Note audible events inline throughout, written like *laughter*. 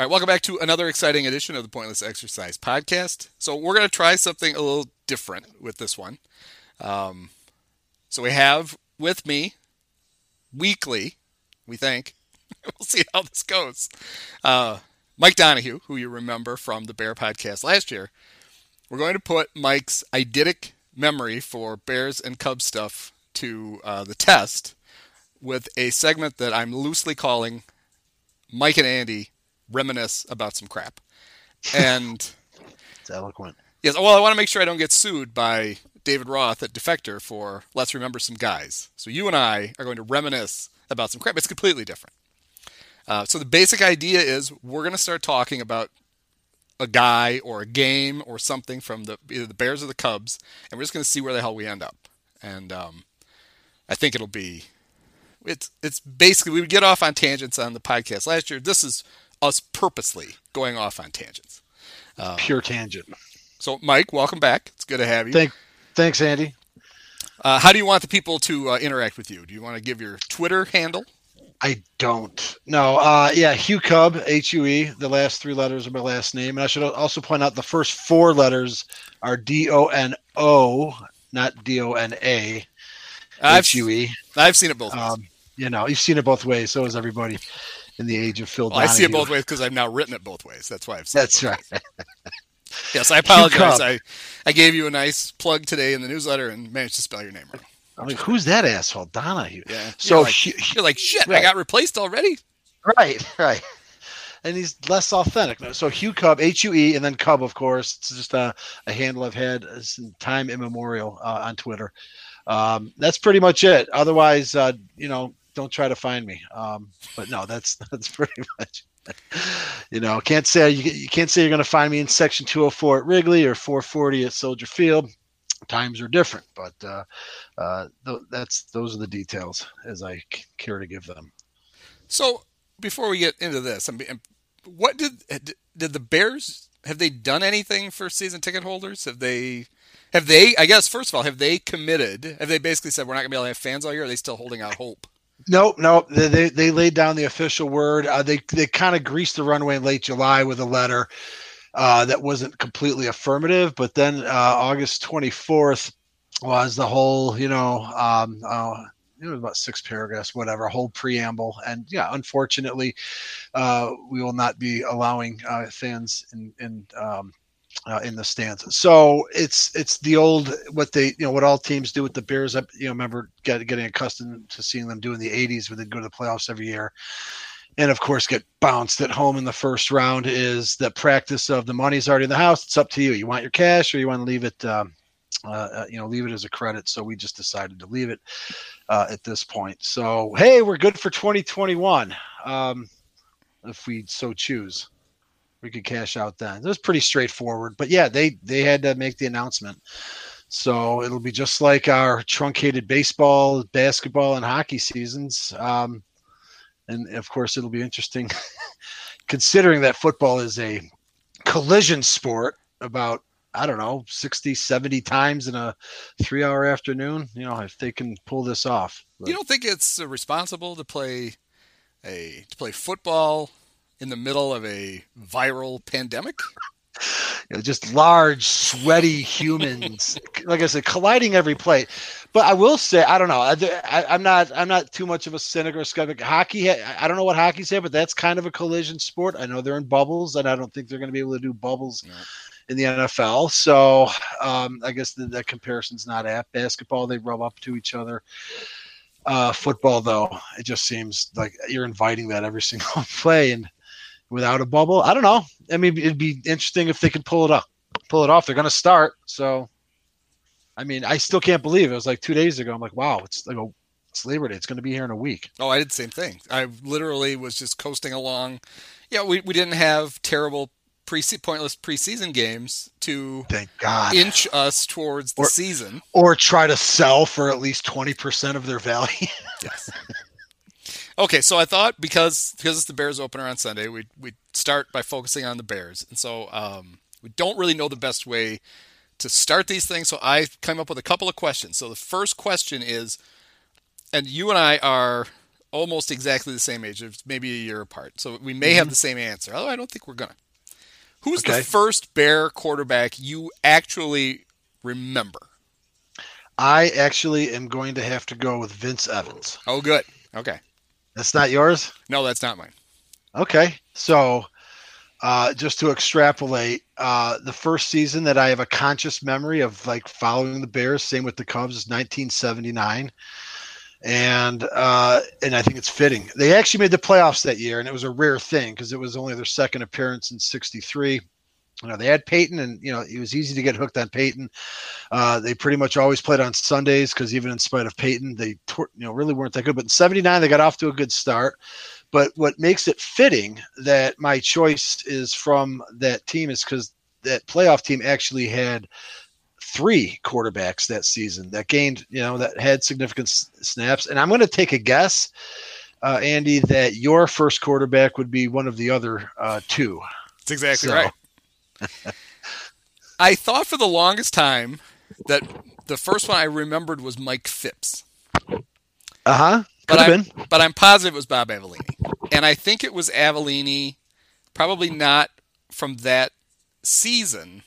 All right, welcome back to another exciting edition of the Pointless Exercise Podcast. So we're going to try something a little different with this one. Um, so we have with me weekly, we think. *laughs* we'll see how this goes. Uh, Mike Donohue, who you remember from the Bear podcast last year. We're going to put Mike's eidetic memory for Bears and Cubs stuff to uh, the test with a segment that I'm loosely calling Mike and Andy reminisce about some crap. And *laughs* it's eloquent. Yes, well, I want to make sure I don't get sued by David Roth at Defector for Let's Remember Some Guys. So you and I are going to reminisce about some crap. It's completely different. Uh, so the basic idea is we're going to start talking about a guy or a game or something from the either the Bears or the Cubs, and we're just going to see where the hell we end up. And um, I think it'll be it's it's basically we would get off on tangents on the podcast last year. This is us purposely going off on tangents. Um, Pure tangent. So, Mike, welcome back. It's good to have you. Thank, thanks, Andy. Uh, how do you want the people to uh, interact with you? Do you want to give your Twitter handle? I don't. No. Uh, yeah, Hue Cub, H U E. The last three letters of my last name, and I should also point out the first four letters are D O N O, not D O N A. H U E. I've seen it both ways. Um, you know, you've seen it both ways. So has everybody in the age of Phil. Well, I see it both ways because I've now written it both ways. That's why I've. Said That's right. *laughs* yes, I apologize. I I gave you a nice plug today in the newsletter and managed to spell your name wrong. I'm like, who's that asshole, Donahue? Yeah. So you're like, he, you're like shit. Right. I got replaced already. Right, right. And he's less authentic. So Hue Cub, H U E, and then Cub, of course. It's just a, a handle I've had since time immemorial uh, on Twitter. Um, that's pretty much it. Otherwise, uh, you know, don't try to find me. Um, but no, that's *laughs* that's pretty much. you know, can't say you, you can't say you're going to find me in section 204 at Wrigley or 440 at Soldier Field. Times are different, but uh, uh, th- that's those are the details as I care to give them. So before we get into this, I mean, what did did the Bears have they done anything for season ticket holders? Have they have they? I guess first of all, have they committed? Have they basically said we're not going to be able to have fans all year? are they still holding out hope? Nope, nope. They, they, they laid down the official word. Uh, they they kind of greased the runway in late July with a letter uh, that wasn't completely affirmative, but then uh, August 24th was the whole, you know, um, uh, it was about six paragraphs, whatever, whole preamble. And yeah, unfortunately, uh, we will not be allowing uh, fans in, in um, uh, in the stands. So it's it's the old what they you know what all teams do with the Bears. I You know, remember get, getting accustomed to seeing them do in the '80s, when they go to the playoffs every year, and of course get bounced at home in the first round. Is the practice of the money's already in the house? It's up to you. You want your cash or you want to leave it. Um, uh, uh, you know, leave it as a credit. So we just decided to leave it uh, at this point. So hey, we're good for 2021, um, if we so choose we could cash out then. It was pretty straightforward, but yeah, they they had to make the announcement. So it'll be just like our truncated baseball, basketball, and hockey seasons. Um, and of course, it'll be interesting *laughs* considering that football is a collision sport about I don't know 60, 70 times in a three hour afternoon. You know, if they can pull this off. But. You don't think it's responsible to play a to play football in the middle of a viral pandemic? You know, just large, sweaty humans, *laughs* like I said, colliding every play. But I will say, I don't know. I, am not. I'm not too much of a cynic or skeptic. Hockey. I don't know what hockey say, but that's kind of a collision sport. I know they're in bubbles, and I don't think they're going to be able to do bubbles in the NFL. So um, I guess the, that comparison's not apt. Basketball, they rub up to each other. Uh, football, though, it just seems like you're inviting that every *laughs* single play, and without a bubble. I don't know. I mean, it'd be interesting if they could pull it up, pull it off. They're going to start. So, I mean, I still can't believe it. it was like two days ago. I'm like, wow, it's like a, it's Labor Day. It's going to be here in a week. Oh, I did the same thing. I literally was just coasting along. Yeah, we, we didn't have terrible pre pointless preseason games to thank God inch us towards the or, season, or try to sell for at least twenty percent of their value. yes. *laughs* Okay, so I thought because because it's the Bears opener on Sunday, we we start by focusing on the Bears, and so um, we don't really know the best way to start these things. So I came up with a couple of questions. So the first question is, and you and I are almost exactly the same age, it's maybe a year apart. So we may have the same answer. Although I don't think we're gonna. Who's Okay. the first Bear quarterback you actually remember? I actually am going to have to go with Vince Evans. Oh, good. Okay. That's not yours? No, that's not mine. Okay. So, uh, just to extrapolate, uh, the first season that I have a conscious memory of like following the Bears, same with the Cubs, is 1979. And uh, and I think it's fitting. They actually made the playoffs that year, and it was a rare thing because it was only their second appearance in '63. You know, they had Payton, and you know it was easy to get hooked on Payton. Uh, they pretty much always played on Sundays because even in spite of Payton, they you know really weren't that good. But in '79, they got off to a good start. But what makes it fitting that my choice is from that team is because that playoff team actually had three quarterbacks that season that gained, you know, that had significant s- snaps. And I'm going to take a guess, uh, Andy, that your first quarterback would be one of the other uh, two. That's exactly So- right. I thought for the longest time that the first one I remembered was Mike Phipps. Uh huh. But I'm, been. but I'm positive it was Bob Avellini. And I think it was Avellini, probably not from that season,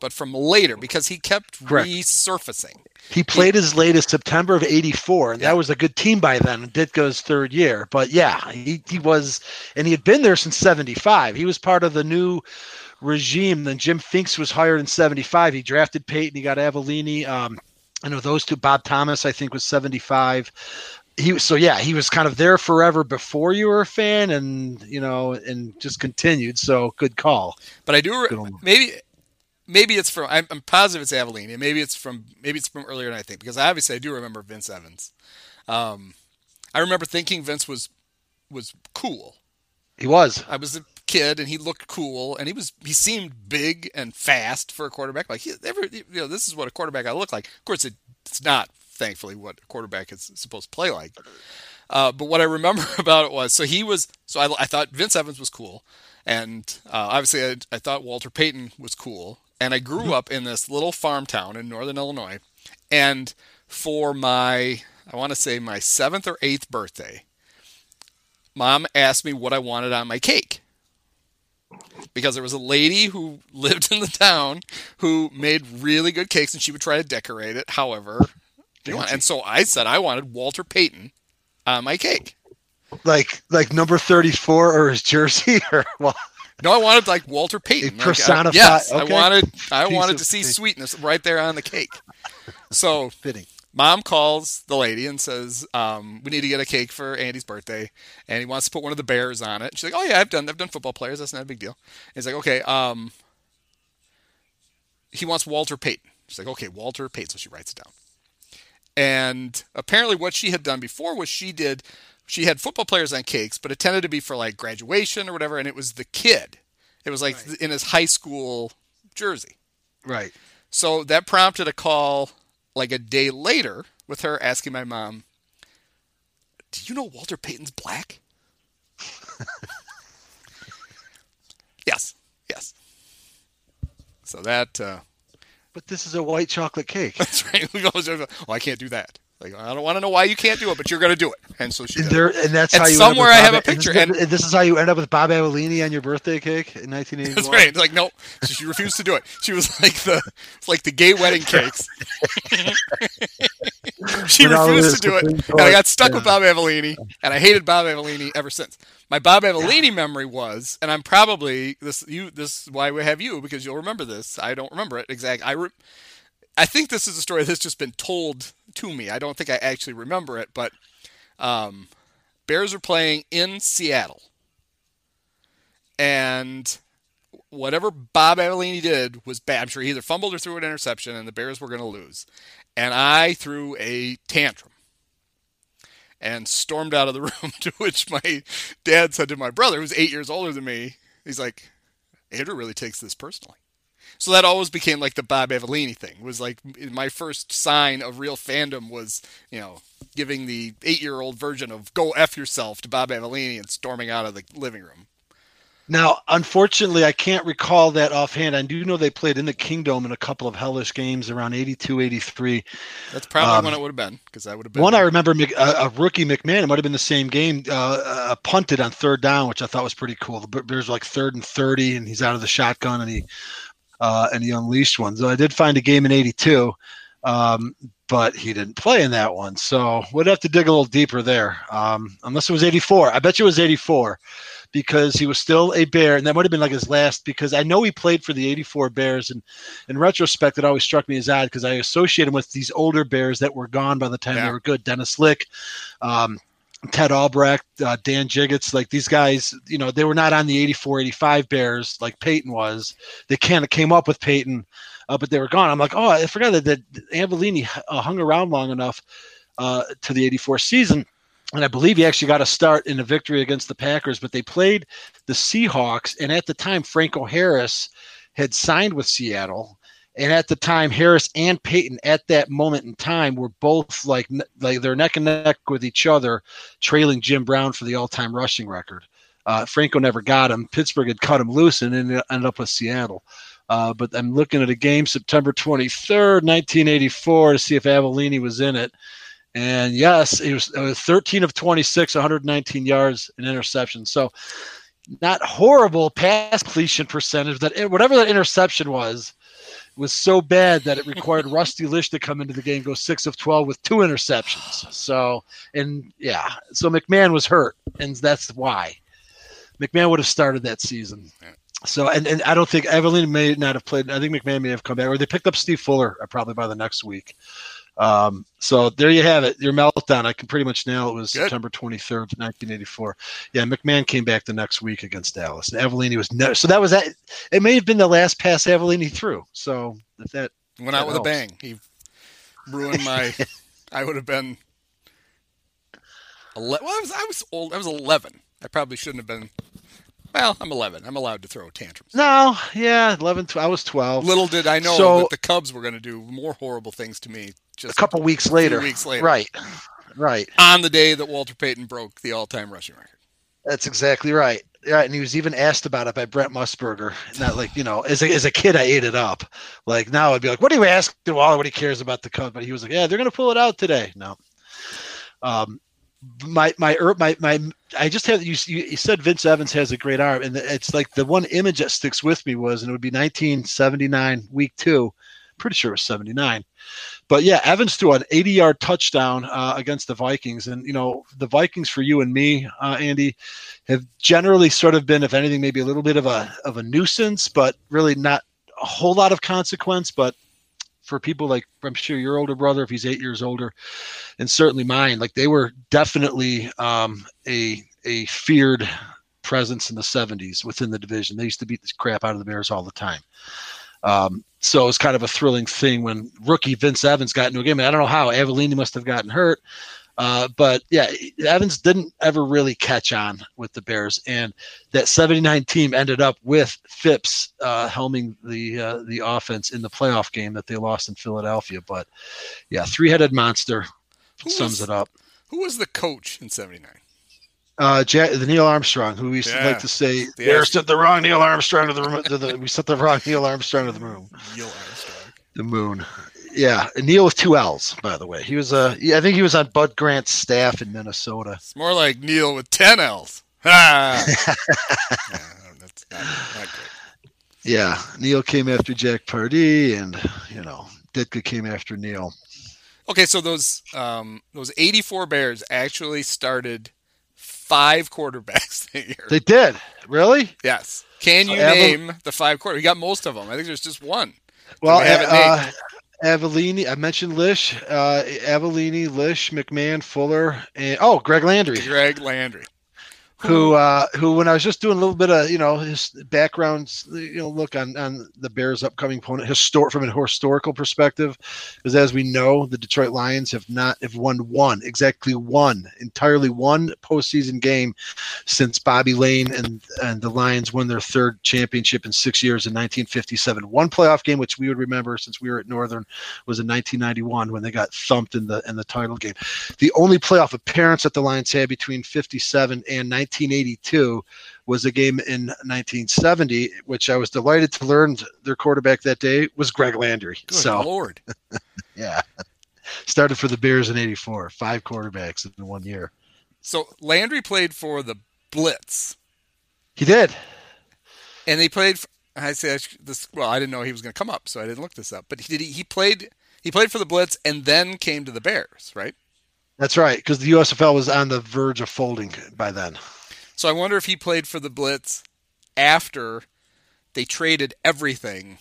but from later because he kept Correct. resurfacing. He played as late as September of '84, and Yeah. that was a good team by then. Ditka's third year, but yeah, he, he was, and he had been there since '75. He was part of the new regime. Then Jim Finks was hired in '75. He drafted Payton. He got Avellini. Um, I know those two. Bob Thomas, I think, was '75. He was so yeah, he was kind of there forever before you were a fan, and you know, and just continued. So good call. But I do re- maybe maybe it's from I'm, I'm positive it's Avellini. Maybe it's from maybe it's from earlier than I think because obviously I do remember Vince Evans. Um, I remember thinking Vince was was cool. He was. I was kid and he looked cool and he was he seemed big and fast for a quarterback. Like he, every, you know, this is what a quarterback I look like. Of course, it, it's not. Thankfully, what a quarterback is supposed to play like. Uh, but what I remember *laughs* about it was so he was so I, I thought Vince Evans was cool, and uh, obviously I, I thought Walter Payton was cool. And I grew up in this little farm town in northern Illinois, and for my I want to say my seventh or eighth birthday, mom asked me what I wanted on my cake. Because there was a lady who *laughs* lived in the town who made really good cakes and she would try to decorate it however. And so I said I wanted Walter Payton on my cake. Like like number 34 or his jersey *laughs* or well No, I wanted like Walter Payton. Like, I- personified- yes, okay. I wanted I Piece wanted to see cake. sweetness right there on the cake. So fitting. Mom calls the lady and says, um, "We need to get a cake for Andy's birthday, and he wants to put one of the bears on it." She's like, "Oh yeah, I've done I've done football players. That's not a big deal." And he's like, "Okay, um, he wants Walter Payton." She's like, "Okay, Walter Payton." So she writes it down. And apparently, what she had done before was she did she had football players on cakes, but it tended to be for like graduation or whatever, and it was the kid. It was like Right. in his high school jersey. Right. So that prompted a call like a day later with her asking my mom, Do you know Walter Payton's black? *laughs* yes, yes. So that, uh, But this is a white chocolate cake. *laughs* that's right. We always joke about, well, I can't do that. Like, I don't want to know why you can't do it, but you're going to do it. And so she And there, and that's And how you. somewhere I have a picture, and- and this is how you end up with Bob Avellini on your birthday cake in 1981. That's right. Like no, so she refused to do it. She was like the like the gay wedding cakes. *laughs* she refused to do it, and I got stuck with. Bob Avellini, and I hated Bob Avellini ever since. My Bob Avellini memory was, and I'm probably this you this is why we have you because you'll remember this. I don't remember it exactly. I re- I think this is a story that's just been told to me. I don't think I actually remember it, but um, Bears are playing in Seattle, and whatever Bob Avellini did was bad. I'm sure he either fumbled or threw an interception, and the Bears were going to lose. And I threw a tantrum and stormed out of the *laughs* room. To which my dad said to my brother, who's eight years older than me, he's like, Andrew really takes this personally. So that always became like the Bob Avellini thing. It was like my first sign of real fandom was, you know, giving the eight-year-old version of "Go f yourself" to Bob Avellini and storming out of the living room. Now, unfortunately, I can't recall that offhand. I do know they played in the Kingdome in a couple of hellish games around 82, 83. That's probably um, when it would have been because I would have been. One I remember a, a, rookie McMahon. It might have been the same game. Uh, uh, punted on third down, which I thought was pretty cool. The Bears were like third and 30, and he's out of the shotgun and he uh, and he unleashed one. So I did find a game in 82. Um, but he didn't play in that one. So we'd have to dig a little deeper there. Um, unless it was 84. I bet you it was 84 because he was still a Bear, and that might have been like his last. Because I know he played for the '84 Bears, and in retrospect, it always struck me as odd because I associate him with these older Bears that were gone by the time yeah. they were good. Dennis Lick, um, Ted Albrecht, uh, Dan Jiggetts, like these guys, you know, they were not on the 84, 85 Bears like Payton was. They kind of came up with Payton, uh, but they were gone. I'm like, oh, I forgot that, that Avellini uh, hung around long enough uh, to the 84 season and I believe he actually got a start in a victory against the Packers, but they played the Seahawks. And at the time, Franco Harris had signed with Seattle. And at the time, Harris and Payton, at that moment in time, were both like like they're neck and neck with each other, trailing Jim Brown for the all-time rushing record. Uh, Franco never got him. Pittsburgh had cut him loose and ended up with Seattle. Uh, but I'm looking at a game September 23rd, 1984, to see if Avellini was in it. And yes, it was, it was 13 of 26, 119 yards and interception. So not horrible pass completion percentage. That whatever that interception was was so bad that it required Rusty Lisch to come into the game, go six of 12 with two interceptions. So and yeah, so McMahon was hurt, and that's why McMahon would have started that season. So and, and I don't think Avellini may not have played. I think McMahon may have come back, or they picked up Steve Fuller uh, probably by the next week. Um, so there you have it. Your meltdown. I can pretty much nail it was Good. September 23rd, 1984. Yeah, McMahon came back the next week against Dallas. And Avellini was no, so that was that. It may have been the last pass Avellini threw. So if that went out with helps. a bang, he ruined my. *laughs* I would have been. 11, well, I was I was old. I was 11. I probably shouldn't have been. Well, I'm 11. I'm allowed to throw tantrums. No, yeah, 11. 12, I was 12. Little did I know so, that the Cubs were going to do more horrible things to me just a couple weeks later. weeks later. Right. Right. On the day that Walter Payton broke the all-time rushing record. That's exactly right. Yeah, and he was even asked about it by Brent Musburger. Not like you know, as a, as a kid, I ate it up. Like now, I'd be like, "What are you asking Walter? What he cares about the Cubs?" But he was like, "Yeah, they're going to pull it out today." No. Um, my my er, my my I just have you, you said Vince Evans has a great arm, and it's like the one image that sticks with me was, and it would be 1979, week two, pretty sure it was 79. But yeah, Evans threw an 80 yard touchdown uh, against the Vikings. And, you know, the Vikings for you and me, uh, Andy, have generally sort of been, if anything, maybe a little bit of a, of a nuisance, but really not a whole lot of consequence. But for people like I'm sure your older brother, if he's eight years older, and certainly mine, like they were definitely um, a a feared presence in the 70s within the division. They used to beat the crap out of the Bears all the time. Um, so it was kind of a thrilling thing when rookie Vince Evans got into a game. And I don't know how Avellini must have gotten hurt. Uh, but yeah, Evans didn't ever really catch on with the Bears, and that '79 team ended up with Phipps uh, helming the uh, the offense in the playoff game that they lost in Philadelphia. But yeah, three-headed monster who sums was, it up. Who was the coach in '79? Uh, Jack, the Neil Armstrong, who we used yeah. to like to say, the "They sent the wrong Neil Armstrong to the, room, to the we sent the wrong Neil Armstrong to the moon." Neil Armstrong. The moon. Yeah, Neil with two L's, by the way. He was a. Uh, I think he was on Bud Grant's staff in Minnesota. It's more like Neil with ten L's. Ah. *laughs* yeah, that's not, not. Yeah, Neil came after Jack Pardee, and you know Ditka came after Neil. Okay, so those um, those eighty four Bears actually started five quarterbacks *laughs* that year. They did. Really? Yes. Can you name the five quarterbacks? We got most of them. I think there's just one. Well, uh, Avellini. I mentioned Lisch, uh, Avellini, Lisch, McMahon, Fuller, and oh, Greg Landry. Greg Landry who uh, who when I was just doing a little bit of you know his background, you know, look on on the Bears' upcoming opponent, historic from a historical perspective, because as we know, the Detroit Lions have not have won one exactly one entirely one postseason game since Bobby Layne and and the Lions won their third championship in six years in 1957. One playoff game, which we would remember since we were at Northern, was in 1991 when they got thumped in the in the title game. The only playoff appearance that the Lions had between 57 and 19 1982 was a game in 1970, which I was delighted to learn their quarterback that day was Greg Landry. Good so *laughs* lord. yeah, started for the Bears in '84. Five quarterbacks in one year. So Landry played for the Blitz, He did. and he played. For, I say this. Well, I didn't know he was going to come up, so I didn't look this up. But he did. He, he played. He played for the Blitz, and then came to the Bears, right? That's right, because the USFL was on the verge of folding by then. So I wonder if he played for the Blitz after they traded everything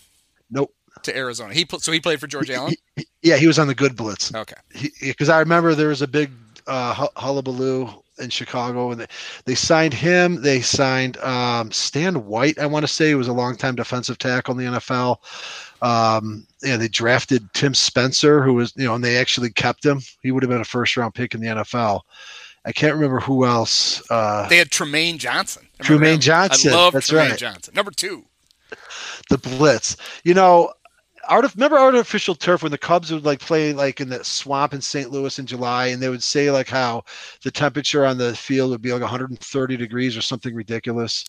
Nope. to Arizona. He so he played for George Allen. He- he- yeah, he was on the good blitz. Okay. Because I remember there was a big uh, hullabaloo in Chicago, and they, they signed him. They signed um, Stan White. I want to say he was a longtime defensive tackle in the NFL. Um, yeah, they drafted Tim Spencer, who was you know, and they actually kept him. He would have been a first round pick in the NFL. I can't remember who else. Uh, They had Trumaine Johnson. Remember Trumaine him? Johnson, I love that's Trumaine right. Johnson. Number two. the blitz. You know, art remember artificial turf when the Cubs would like play like in the swamp in St. Louis in July, and they would say like how the temperature on the field would be like 130 degrees or something ridiculous.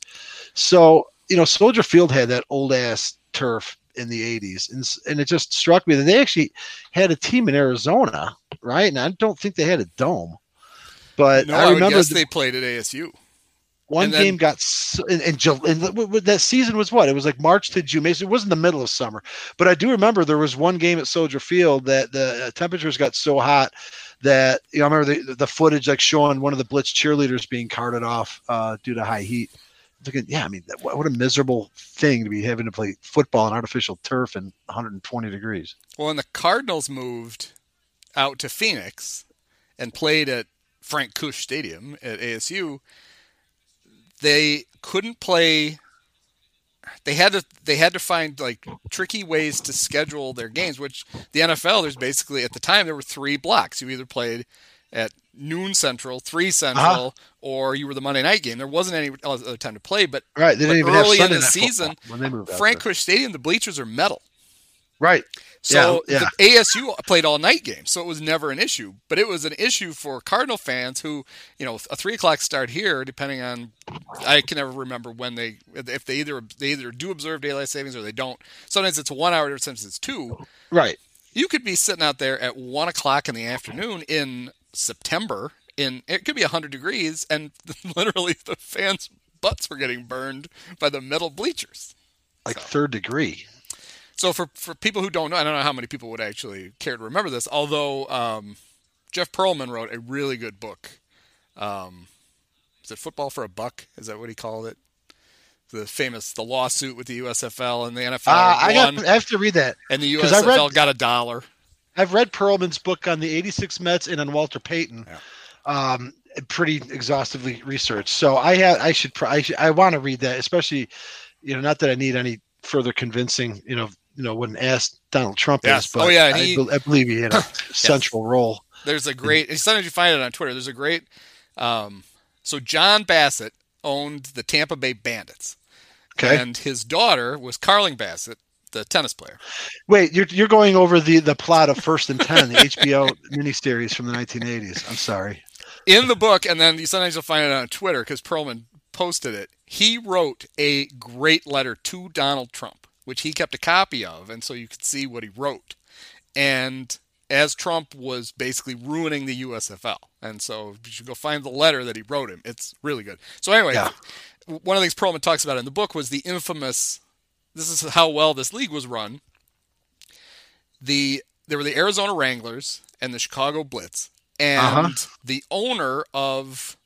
So you know, Soldier Field had that old ass turf in the 80s, and and it just struck me that they actually had a team in Arizona, right? And I don't think they had a dome. But No, I I, would remember guess the- they played at ASU. one then- game got in, and, and, Ju- and th- w- w- that season was what it was like March to June. It wasn't the middle of summer, but I do remember there was one game at Soldier Field that the uh, temperatures got so hot that you know I remember the, the footage like showing one of the Blitz cheerleaders being carted off uh, due to high heat. Yeah, I mean, what what a miserable thing to be having to play football on artificial turf in 120 degrees. Well, when the Cardinals moved out to Phoenix and played at Frank Kush Stadium at ASU, they couldn't play. They had to they had to find like tricky ways to schedule their games. Which the NFL there's basically at the time there were three blocks. You either played at noon central, three central, Uh-huh. or you were the Monday night game. There wasn't any other time to play. But Right? They didn't even have early in the season, when they moved out Frank. Kush Stadium, the bleachers are metal. Right? So Yeah, the ASU played all night games, so it was never an issue. But it was an issue for Cardinal fans who, you know, a three o'clock start here, depending on, I can never remember when they, if they either they either do observe daylight savings or they don't. Sometimes it's one hour, sometimes it's two. Right. You could be sitting out there at one o'clock in the afternoon in September, in it could be hundred degrees, and *laughs* literally the fans' butts were getting burned by the metal bleachers. Like So- third degree. So for for people who don't know, I don't know how many people would actually care to remember this. Although um, Jeff Pearlman wrote a really good book. Um, is it Football for a Buck? Is that what he called it? The famous the lawsuit with the USFL and the NFL Uh, I got. I have to read that. and the USFL read- got a dollar. I've read Pearlman's book on the 86 Mets and on Walter Payton. Um, pretty exhaustively researched. So I have, I should, I, should, I want to read that, especially, you know, not that I need any further convincing, you know, you know, when asked Donald Trump Yes. is, but Oh, yeah, I, he- bel- I believe he had a *coughs* central role. There's a great. Sometimes you find it on Twitter. There's a great. Um, so John Bassett owned the Tampa Bay Bandits, Okay. and his daughter was Carling Bassett, the tennis player. Wait, you're, you're going over the, the plot of First and 10, the HBO *laughs* miniseries from the 1980s. I'm sorry. in the book, and then you sometimes you'll find it on Twitter because Pearlman posted it. He wrote a great letter to Donald Trump, which he kept a copy of, and so you could see what he wrote. And as Trump was basically ruining the USFL, and so you should go find the letter that he wrote him. It's really good. So anyway, Yeah. one of the things Pearlman talks about in the book was the infamous. This is how well this league was run. The there were the Arizona Wranglers and the Chicago Blitz, and Uh-huh. the owner of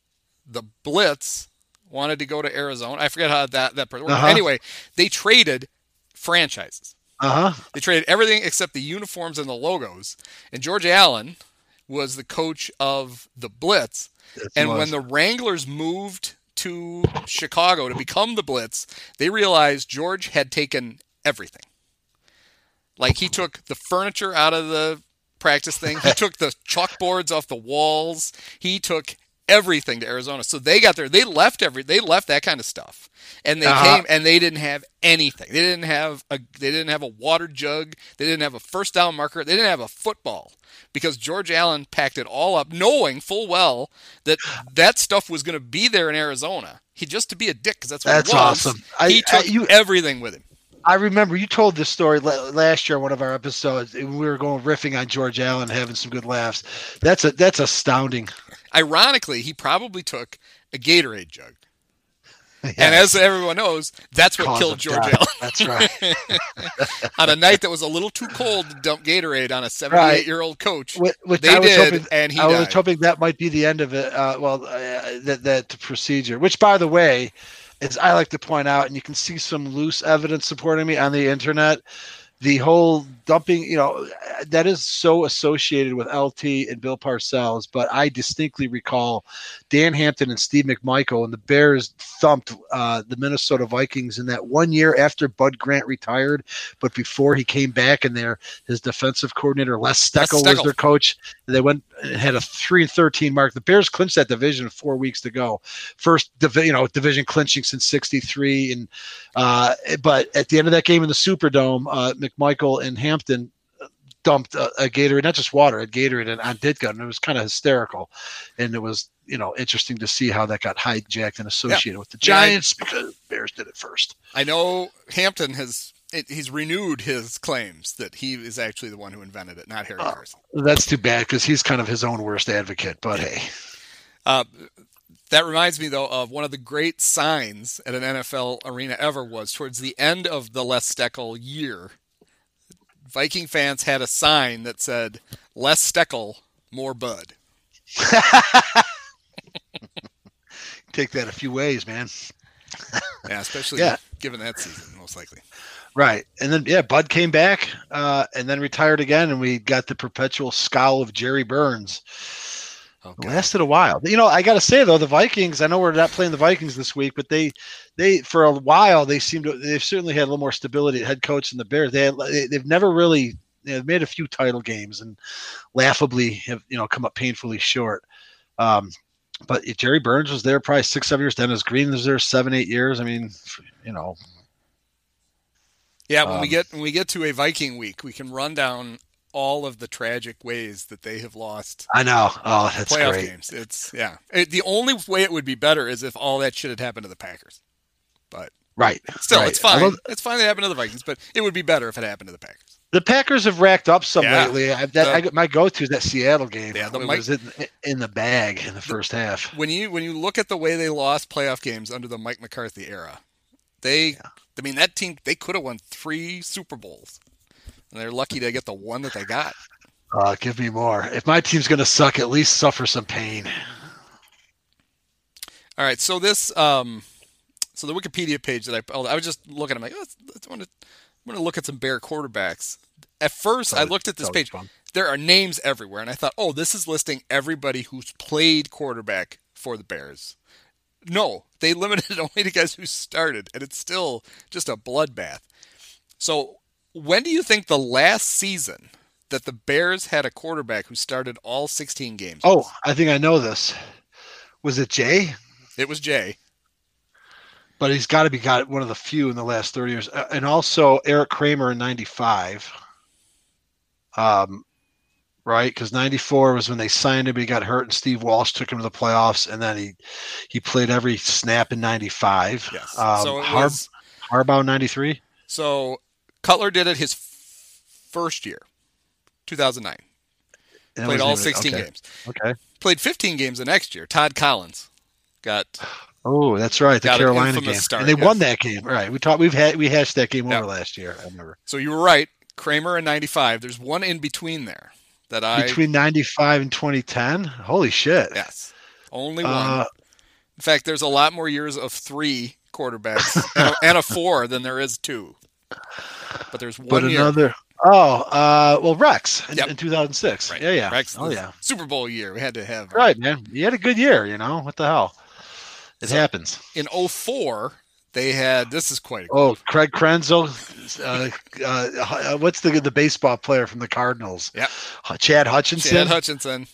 the Blitz wanted to go to Arizona. I forget how that that worked. Uh-huh. Anyway, they traded franchises. Uh huh. They traded everything except the uniforms and the logos. And George Allen was the coach of the Blitz. And when the Wranglers moved to Chicago to become the Blitz, they realized George had taken everything. Like he took the furniture out of the practice thing, he *laughs* took the chalkboards off the walls, he took everything to Arizona. So they got there. They left every. They left that kind of stuff, and they Uh-huh. came and they didn't have anything. They didn't have a. They didn't have a water jug. They didn't have a first down marker. They didn't have a football because George Allen packed it all up, knowing full well that that stuff was going to be there in Arizona. He just to be a dick because that's what That's he was. awesome. I- he I- took you- everything with him. I remember you told this story last year on one of our episodes. and We were going riffing on George Allen, having some good laughs. That's a that's astounding. Ironically, he probably took a Gatorade jug. *laughs* And as everyone knows, that's what Cause killed George. Allen. That's right. *laughs* on a night that was a little too cold to dump Gatorade on a 78 year old coach. Which, which They did, hoping, and he I was hoping that might be the end of it. Uh, well, uh, that that procedure. Which, by the way, as I like to point out, and you can see some loose evidence supporting me on the internet. The whole dumping, you know, that is so associated with LT and Bill Parcells. But I distinctly recall Dan Hampton and Steve McMichael and the Bears thumped uh, the Minnesota Vikings in that one year after Bud Grant retired, but before he came back, in there, his defensive coordinator Les Steckel was their coach. They went and had a three and thirteen mark. The Bears clinched that division four weeks to go. First, divi- you know, division clinching since '63, and uh, but at the end of that game in the Superdome, uh, McMichael and Hampton dumped a, a Gatorade, not just water, a Gatorade and on Ditka, and it was kind of hysterical, and it was you know interesting to see how that got hijacked and associated with the Yeah, I- Giants because Bears did it first. I know Hampton has it, he's renewed his claims that he is actually the one who invented it, not Harry Oh. Carson. That's too bad because he's kind of his own worst advocate. But hey, Uh, that reminds me though of one of the great signs at an NFL arena ever was towards the end of the Les Steckel year. Viking fans had a sign that said "Less Steckel, more Bud." *laughs* take that a few ways, man. *laughs* Yeah, especially Yeah. given that season, most likely. Right, and then yeah, Bud came back uh, and then retired again, and we got the perpetual scowl of Jerry Burns. Oh, lasted a while. You know, I got to say though, the Vikings. I know we're not playing the Vikings this week, but they, they for a while they seem to. They've certainly had a little more stability at head coach than the Bears. They had, they, they've never really. They've made a few title games and laughably have you know come up painfully short. Um, but Jerry Burns was there probably six, seven years. Dennis Green was there seven, eight years. I mean, you know, Yeah, when we Um, get when we get to a Viking week, we can run down all of the tragic ways that they have lost I know. Oh, that's playoff great. games. It's yeah. It, the only way it would be better is if all that shit had happened to the Packers. But Right. still, right. it's fine. Although it's fine that it happened to the Vikings, but it would be better if it happened to the Packers. The Packers have racked up some Yeah. lately. I, that, I, my go-to is that Seattle game. Yeah, the it Mike- was in, in the bag in the first half. When you when you look at the way they lost playoff games under the Mike McCarthy era, they I mean that team they could have won three Super Bowls. And they're lucky to get the one that they got. Uh, give me more. If my team's going to suck, at least suffer some pain. All right, so this, um, so the Wikipedia page that I, oh, I was just looking, I'm like, oh, let's want to, I'm going to look at some Bear quarterbacks. At first, I looked at this page. fun. There are names everywhere, and I thought, oh, this is listing everybody who's played quarterback for the Bears. No, they *laughs* limited it only to guys who started, and it's still just a bloodbath. So, when do you think the last season that the Bears had a quarterback who started all 16 games? Oh, I think I know this. Was it Jay? it was Jay. But he's got to be got one of the few in the last 30 years. Uh, and also Eric Kramer in 95. Um, right? Because 94 was when they signed him. He got hurt, and Steve Walsh took him to the playoffs. And then he he played every snap in 95. Yes. Um, so Har- was. Harbaugh 93. So Cutler did it his f- first year, 2009. And it Played all even- 16 okay. games. Okay. Played 15 games the next year. Todd Collins got Oh, that's right, the an Carolina game, start, and they yes. won that game. Right, we talked. We've had we hashed that game Yeah. over last year. I remember so you were right. Kramer in 95. There's one in between there that I between '95 and 2010. Holy shit! yes only one. Uh, in fact, there's a lot more years of three quarterbacks and, a, and a four than there is two. But there's one but year. another. Oh, uh, well, Rex in, Yep. in 2006. Right. Yeah, yeah. Rex, oh, yeah. Super Bowl year. We had to have Right, man. You had a good year. You know what the hell? It So- happens. in 04. They had this is quite Oh, Craig Krenzel. Uh, uh, what's the the baseball player from the Cardinals? Yep. Chad Hutchinson. Chad Hutchinson.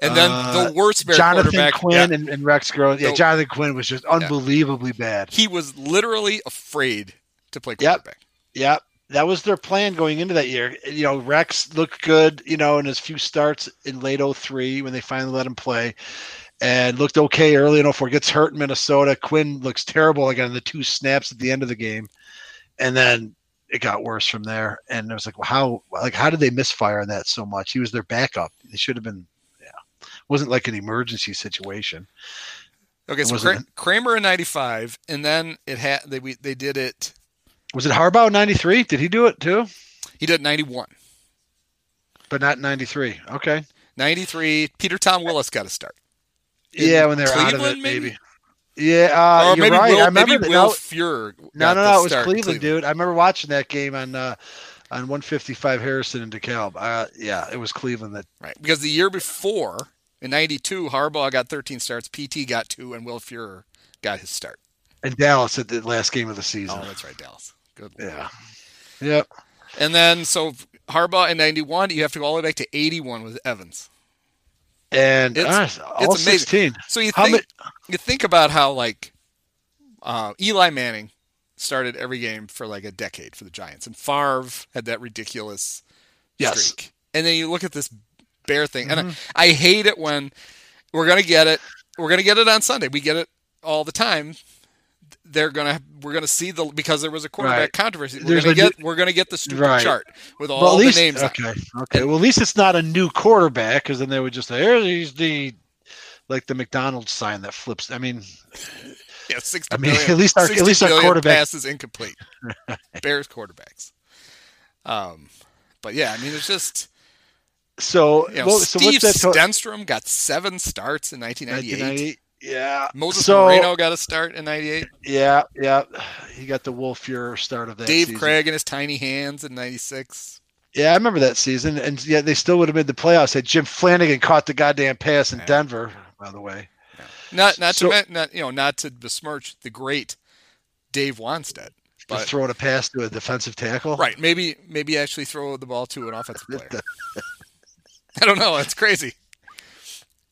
And then Uh, the worst Bear Jonathan quarterback, Quinn yeah, and, and Rex Gross. Yeah, So- Jonathan Quinn was just unbelievably bad. he was literally afraid to play quarterback. Yep. Yeah, that was their plan going into that year. You know, Rex looked good, you know, in his few starts in late 03 when they finally let him play and looked okay early in 04. Gets hurt in Minnesota. Quinn looks terrible again in the two snaps at the end of the game. And then it got worse from there. And it was like, well, how like how did they misfire on that so much? He was their backup. They should have been yeah. It wasn't like an emergency situation. Okay, so Kramer in '95, and then it had they we, they did it. Was it Harbaugh 93? Did he do it too? He did '91, But not 93. Okay. '93. Peter Tom Willis got a start. In yeah, when they were out of it, maybe. maybe? Yeah, uh, or you're maybe right. Will, I remember maybe that- Will no, Furrer. no, no, no, it was in Cleveland, dude. I remember watching that game on uh, on 155 Harrison and DeKalb. Uh, yeah, it was Cleveland that. Right, because the year before in '92, Harbaugh got 13 starts, PT got two, and Will Furrer got his start. And Dallas at the last game of the season. Oh, that's right, Dallas. Good. Lord. yeah. Yep. And then so Harbaugh in '91, you have to go all the way back to '81 with Evans. And It's- uh, all it's amazing. 16. So you How think ma- you think about how like uh, Eli Manning started every game for like a decade for the Giants, and Favre had that ridiculous Yes. streak. And then you look at this bear thing, and Mm-hmm. I, I hate it when we're gonna get it. We're gonna get it on Sunday. We get it all the time. They're gonna we're gonna see the because there was a quarterback Right. controversy. We're There's gonna new- get we're gonna get the stupid Right. chart with all Well, at the least, names. on okay, okay. Well, at least it's not a new quarterback because then they would just say, "Here's the like the McDonald's sign that flips." I mean, *laughs* Yeah, 60 I mean, *laughs* at least our- at least our quarterback- passes incomplete. *laughs* Bears quarterbacks. Um, but yeah, I mean, it's just so you know, well, so Steve what's that? To- Stenstrom got seven starts in 1998. 1998. Yeah. Moses so, Moreno got a start in 98. Yeah, yeah. He got the Will Furrer start of that. Dave season. Krieg and his tiny hands in 96. Yeah, I remember that season, and yeah, they still would have made the playoffs had Jim Flanagan caught the goddamn pass in Yeah. Denver. By the way, Not not So- to not you know not to besmirch the great Dave Wannstedt, but throwing a pass to a defensive tackle. right maybe maybe actually throw the ball to an offensive player. *laughs* I don't know. It's crazy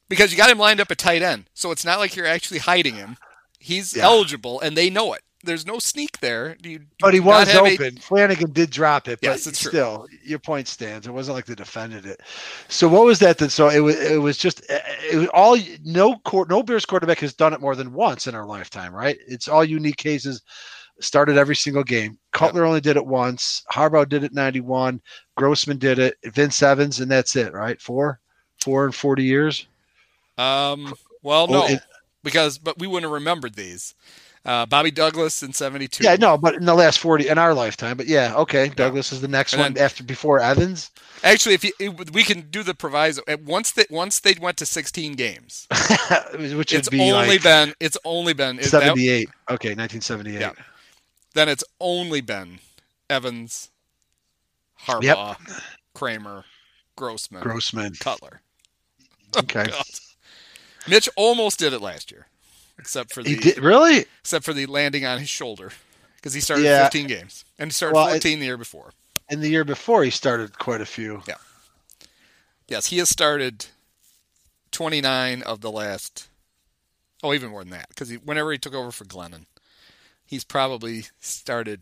because you got him lined up at tight end, so it's not like you're actually hiding him. He's Yeah. eligible, and they know it. There's no sneak there. You, But he was have a- open. Flanagan did drop it, but Yes, it's true. still, your point stands. It wasn't like they defended it. So what was that then? So it was it was just eh, eh, it was all no court no Bears quarterback has done it more than once in our lifetime, right? It's all unique cases. Started every single game. Cutler only did it once. Harbaugh did it ninety one. Grossman did it. Vince Evans, and that's it, right? Four, four and forty years. Um. Well, Oh, no, it- because but we wouldn't have remembered these. Uh, Bobby Douglas in '72. Yeah, no, but in the last forty in our lifetime. But yeah, okay. Douglas is the next And one then- after before Evans, Actually, if you, it, we can do the proviso, at once that once they went to 16 games, *laughs* which it's be only like been it's only been is that- seventy eight. Okay, nineteen seventy eight. Yeah. then it's only been Evans, Harbaugh, Kramer, Grossman, Grossman. Cutler. *laughs* Okay. God. Mitch almost did it last year, except for the He did really? except for the landing on his shoulder because he started Yeah. 15 games and he started Well, it- 14 the year before. And the year before, he started quite a few. Yeah. Yes, he has started 29 of the last. Oh, even more than that, because he, whenever he took over for Glennon, he's probably started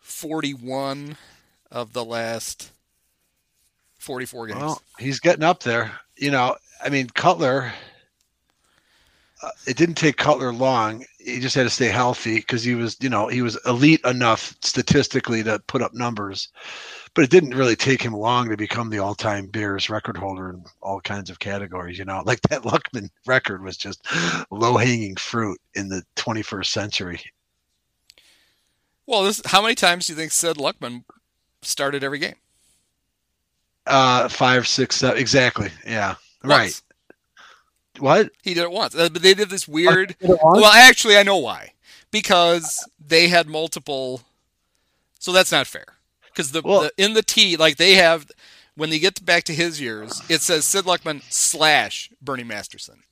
41 of the last 44 games. Well, he's getting up there. You know, I mean, Cutler. Uh, it didn't take Cutler long. He just had to stay healthy because he was, you know, he was elite enough statistically to put up numbers, but it didn't really take him long to become the all-time Bears record holder in all kinds of categories. You know, *laughs* like that Luckman record was just low-hanging fruit in the 21st century. Well, this, how many times do you think Sid Luckman started every game? Uh, five, six, seven, exactly. Yeah, right. What? He did it once. Uh, But they did this weird. Well, Well, actually, I know why. Because they had multiple. So that's not fair. Because the, Well- the in the T, like they have, when they get back to his years, it says Sid Luckman slash Bernie Masterson.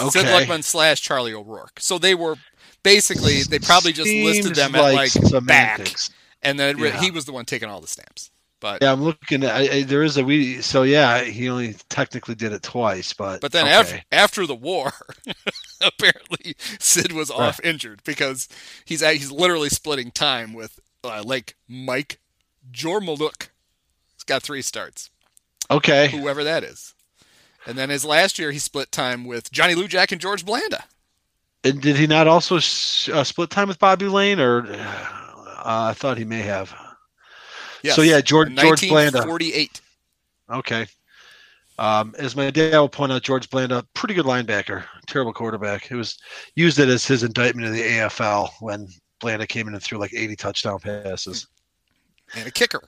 Okay. Sid Luckman slash Charlie O'Rourke. So they were basically they probably just listed Seems them at like back, semantics. and then Yeah. he was the one taking all the stamps. But Yeah, I'm looking. At, I, I, there is a we. So yeah, he only technically did it twice, but but then okay. after after the war, *laughs* apparently Sid was off injured because he's at, he's literally splitting time with uh, like Mike Jormaluk. He's got three starts. okay, whoever that is. And then his last year, he split time with Johnny Lujack and George Blanda. and did he not also s- uh, split time with Bobby Layne, or uh, I thought he may have? Yes. So yeah, George George Blanda. 1948. Okay. Um, as my dad will point out, George Blanda, pretty good linebacker, terrible quarterback. It was used it as his indictment of the AFL when Blanda came in and threw like 80 touchdown passes. And a kicker.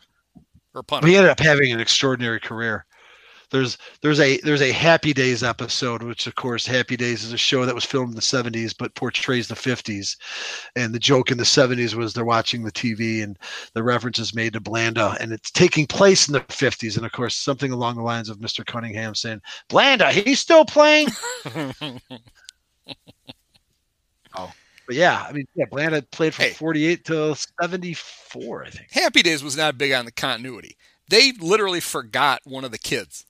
Or punter. But he ended up having an extraordinary career. There's there's a there's a Happy Days episode, which of course Happy Days is a show that was filmed in the 70s but portrays the 50s. And the joke in the 70s was they're watching the TV and the reference is made to Blanda, and it's taking place in the 50s. And of course, something along the lines of Mr. Cunningham saying, "Blanda, he's still playing." *laughs* Oh. But yeah, I mean, yeah, Blanda played from Hey. 48 to 74, I think. Happy Days was not big on the continuity. They literally forgot one of the kids,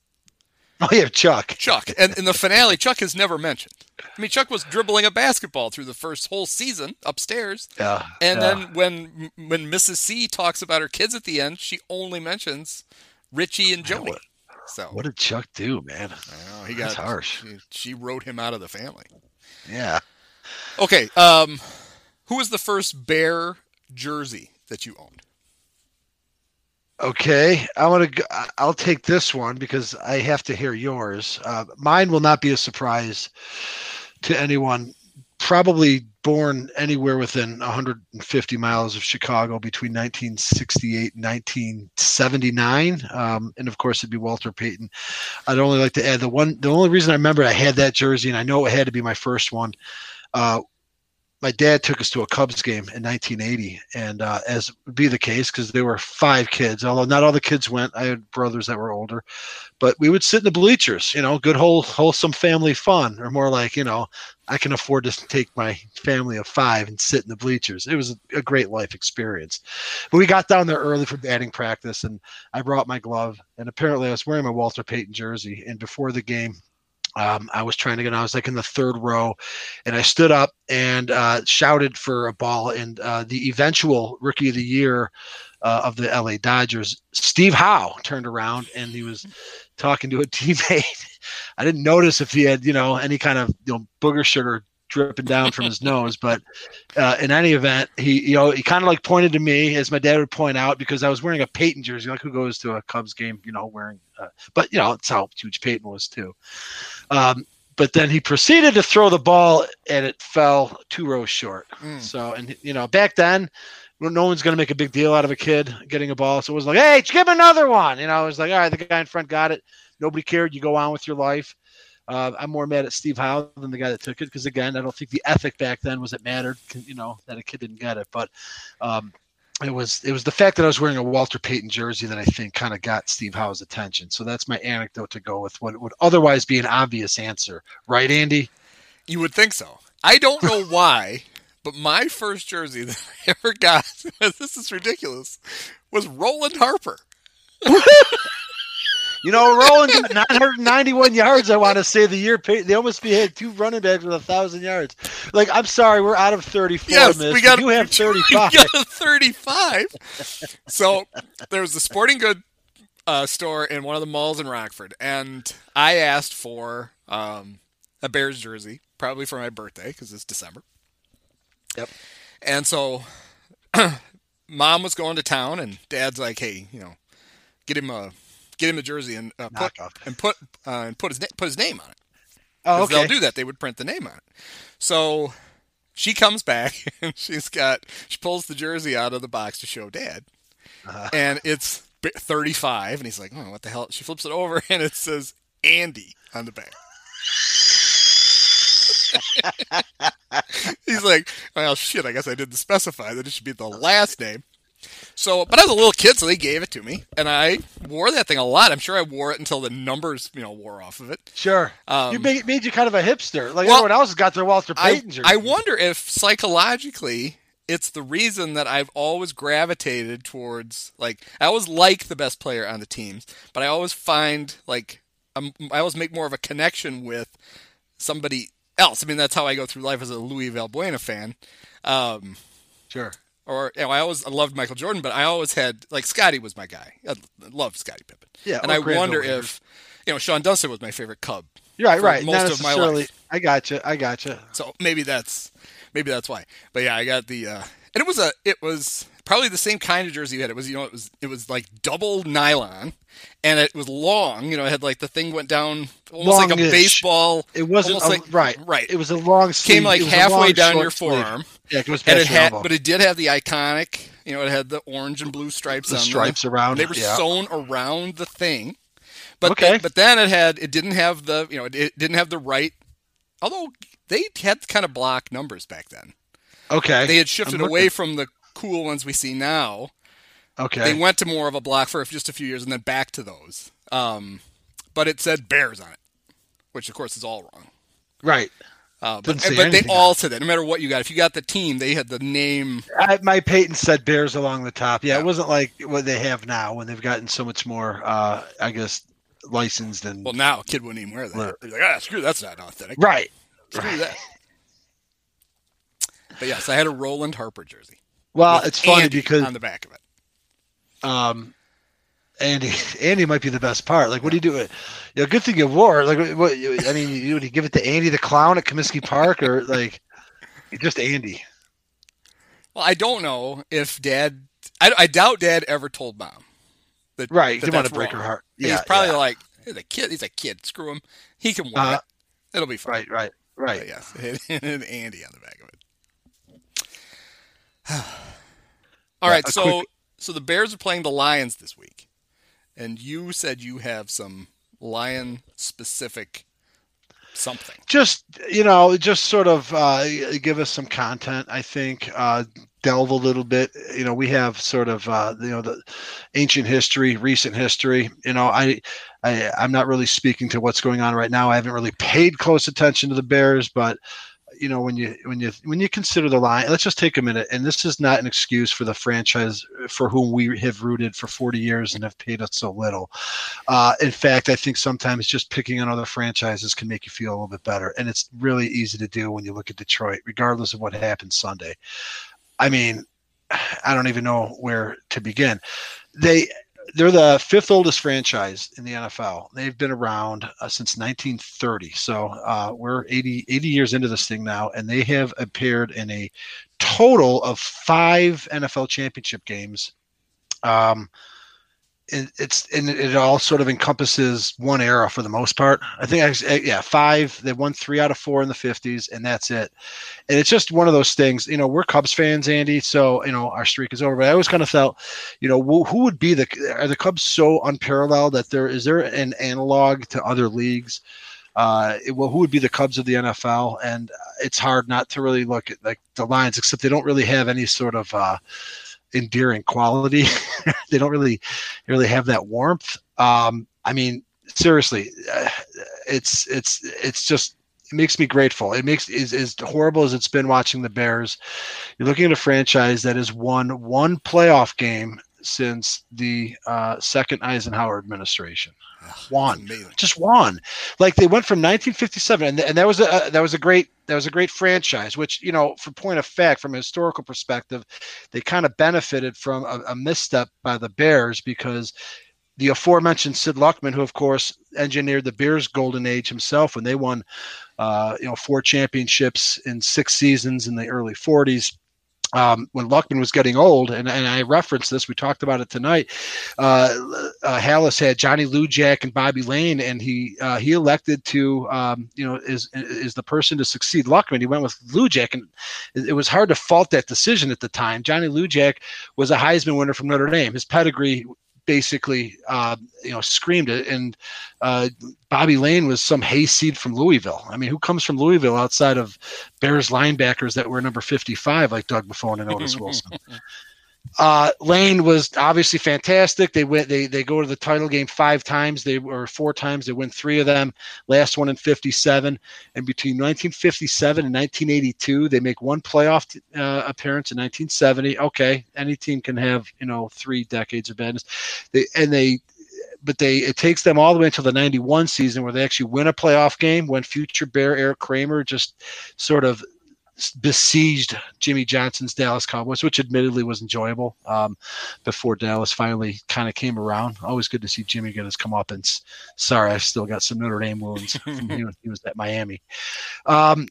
Oh yeah, Chuck. Chuck. And in the finale, Chuck is never mentioned. I mean, Chuck was dribbling a basketball through the first whole season upstairs. Yeah. And yeah. then when when Mrs. C talks about her kids at the end, she only mentions Richie and what- So what did Chuck do, man? I know, he That's got harsh. She, she wrote him out of the family. Yeah. Okay, um, who was the first Bear jersey that you owned? Okay, I want to. I'll take this one because I have to hear yours. Uh, mine will not be a surprise to anyone. Probably born anywhere within 150 miles of Chicago between 1968 and 1979, um, and of course it'd be Walter Payton. I'd only like to add the one. The only reason I remember I had that jersey, and I know it had to be my first one. Uh, my dad took us to a Cubs game in 1980, and uh, as would be the case, because there were five kids, although not all the kids went. I had brothers that were older, but we would sit in the bleachers. You know, good whole wholesome family fun, or more like you know, I can afford to take my family of five and sit in the bleachers. It was a, great life experience. But we got down there early for batting practice, and I brought my glove, and apparently I was wearing my Walter Payton jersey. And before the game, um, I was trying to get. I was like in the third row, and I stood up and uh, shouted for a ball. And uh, the eventual Rookie of the Year uh, of the LA Dodgers, Steve Howe, turned around and he was talking to a *laughs* teammate. I didn't notice if he had, you know, any kind of you know booger sugar dripping down from his nose, but uh, in any event, he you know he kind of like pointed to me as my dad would point out because I was wearing a Payton jersey. Like who goes to a Cubs game, you know, wearing, uh, but you know, it's how huge Payton was too. Um, but then he proceeded to throw the ball and it fell two rows short. Mm. So, and you know, back then, no one's going to make a big deal out of a kid getting a ball. So it was like, hey, give him another one. You know, it was like, all right, the guy in front got it. Nobody cared. You go on with your life. Uh, I'm more mad at Steve Howe than the guy that took it because, again, I don't think the ethic back then was it mattered, you know, that a kid didn't get it. But um, it was it was the fact that I was wearing a Walter Payton jersey that I think kind of got Steve Howe's attention. So that's my anecdote to go with what would otherwise be an obvious answer, right, Andy? You would think so. I don't know *laughs* why, but my first jersey that I ever got, *laughs* this is ridiculous, was Roland Harper. *laughs* You know, Roland got 991 yards. I want to say the year they almost be had two running backs with a thousand yards. Like, I'm sorry, we're out of 34. Yes, miss. we got You have *laughs* we 35. got a 35. so there was a sporting good uh, store in one of the malls in Rockford, and I asked for um, a Bears jersey, probably for my birthday because it's December. Yep. And so, *clears throat* mom was going to town, and dad's like, "Hey, you know, get him a get him a jersey and uh, put Knockoff. and put uh, and put his na- put his name on it." Oh, okay. They'll do that. They would print the name on it. So she comes back *laughs* and she's got she pulls the jersey out of the box to show dad, Uh-huh. and it's 35, and he's like, "Oh, what the hell?" She flips it over *laughs* and it says Andy on the back. *laughs* he's like, "Well, shit. I guess I didn't specify that it should be the last name." So, but I was a little kid, so they gave it to me, and I wore that thing a lot. I'm sure I wore it until the numbers, you know, wore off of it. Sure. Um, you made, made you kind of a hipster. Like well, everyone else has got their Walter Payton jersey. I wonder if psychologically it's the reason that I've always gravitated towards like I always like the best player on the teams, but I always find like I'm, I always make more of a connection with somebody else. I mean, that's how I go through life as a Luis Valbuena fan. Um, Sure. Or you know, I always I loved Michael Jordan, but I always had like Scotty was my guy. I loved Scottie Pippen. Yeah, and I wonder if you know Shawon Dunston was my favorite Cub. You're right, right. most of my life. I got you. I got you. So maybe that's maybe that's why. But yeah, I got the uh, and it was a it was probably the same kind of jersey you had. It was you know it was it was like double nylon, and it was long. You know, it had like the thing went down almost like a baseball. It wasn't a, like- right. right. It was a long sleeve. Came like was halfway down your sleeve. forearm, Yeah, it goes and it had, but it did have the iconic. You know, it had the orange and blue stripes the on stripes them. around. They were yeah. sewn around the thing. But Okay. then, but then it had it didn't have the you know it, it didn't have the right. Although they had kind of block numbers back then. Okay. They had shifted away from the cool ones we see now. Okay. They went to more of a block for just a few years and then back to those. Um, but it said Bears on it, which of course is all wrong. right. Uh, but but they all said that. No matter what you got, if you got the team, they had the name. I, my Payton said Bears along the top. Yeah, Yeah. it wasn't like what they have now when they've gotten so much more. Uh, I guess licensed and Well, now a kid wouldn't even wear that. They're like, ah, screw that's not authentic. right. Screw right. that. But yes, I had a Roland Harper jersey. Well, it's funny Andy because on the back of it. um, Andy *laughs* Andy might be the best part. Like, what do you do? You know, good thing you wore. Like, what? I mean, you would you give it to Andy the clown at Comiskey Park or like just Andy? Well, I don't know if Dad. I, I doubt Dad ever told Mom. That, Right. that You want to break wrong. her heart. he's probably yeah. like, he's a kid. He's a kid. Screw him. He can wear Uh, it. It'll be fine. right. Right. But Right. yes, *laughs* and Andy on the back of it. *sighs* All Yeah, so quick- so the Bears are playing the Lions this week, and you said you have some lion specific something. just you know just sort of uh, give us some content i think uh, delve a little bit. You know we have sort of uh, you know the ancient history recent history. You know I, I i'm not really speaking to what's going on right now. I haven't really paid close attention to the bears but you know when you when you when you consider the line let's just take a minute and this is not an excuse for the franchise for whom we have rooted for 40 years and have paid us so little. Uh, in fact i think sometimes just picking on other franchises can make you feel a little bit better and it's really easy to do when you look at detroit regardless of what happened sunday. I mean *sighs* i don't even know where to begin. They they're the fifth oldest franchise in the NFL. They've been around uh, since 1930. So uh, we're 80, 80 years into this thing now, and they have appeared in a total of five NFL championship games. Um, it, it's and it, all sort of encompasses one era for the most part. I think, I, yeah, five. They won three out of four in the 50s, and that's it. And it's just one of those things. You know, we're Cubs fans, Andy, so you know our streak is over. But I always kind of felt you know, who, who would be the are the Cubs so unparalleled that there is there an analog to other leagues? Uh, it- well, who would be the Cubs of the NFL? And it's hard not to really look at like the Lions, except they don't really have any sort of uh, endearing quality. *laughs* they don't really really have that warmth. Um, I mean, seriously, uh, it's it's it's just it makes me grateful. It makes is as horrible as it's been watching the Bears. You're looking at a franchise that has won one playoff game since the uh, second Eisenhower administration. Amazing. just one. Like they went from 1957, and, and that was a that was a great that was a great franchise. Which you know, for point of fact, from a historical perspective, they kind of benefited from a, a misstep by the Bears because the aforementioned Sid Luckman, who of course engineered the Bears' golden age himself when they won, uh, you know, four championships in six seasons in the early 40s. Um, when Luckman was getting old, and, and I referenced this, we talked about it tonight. Uh, uh, Halas had Johnny Lujack and Bobby Layne, and he uh, he elected to, um, you know, is is the person to succeed Luckman. He went with Lujack, and it, was hard to fault that decision at the time. Johnny Lujack was a Heisman winner from Notre Dame. His pedigree basically uh, you know screamed it. And uh, Bobby Layne was some hayseed from louisville. I mean who comes from louisville outside of bears linebackers that were number 55 like doug buffone and otis *laughs* wilson Uh, Layne was obviously fantastic. They went. They they go to the title game five times. They were four times. They win three of them. Last one in '57. And between 1957 and 1982, they make one playoff uh, appearance in 1970. Okay, any team can have you know three decades of badness. They and they but they it takes them all the way until the 91 season where they actually win a playoff game when future bear Erik Kramer just sort of besieged Jimmy Johnson's Dallas Cowboys, which admittedly was enjoyable um, before Dallas finally kind of came around. Always good to see Jimmy get his comeuppance. Sorry, I still got some Notre Dame wounds from *laughs* he, was, he was at Miami. Um,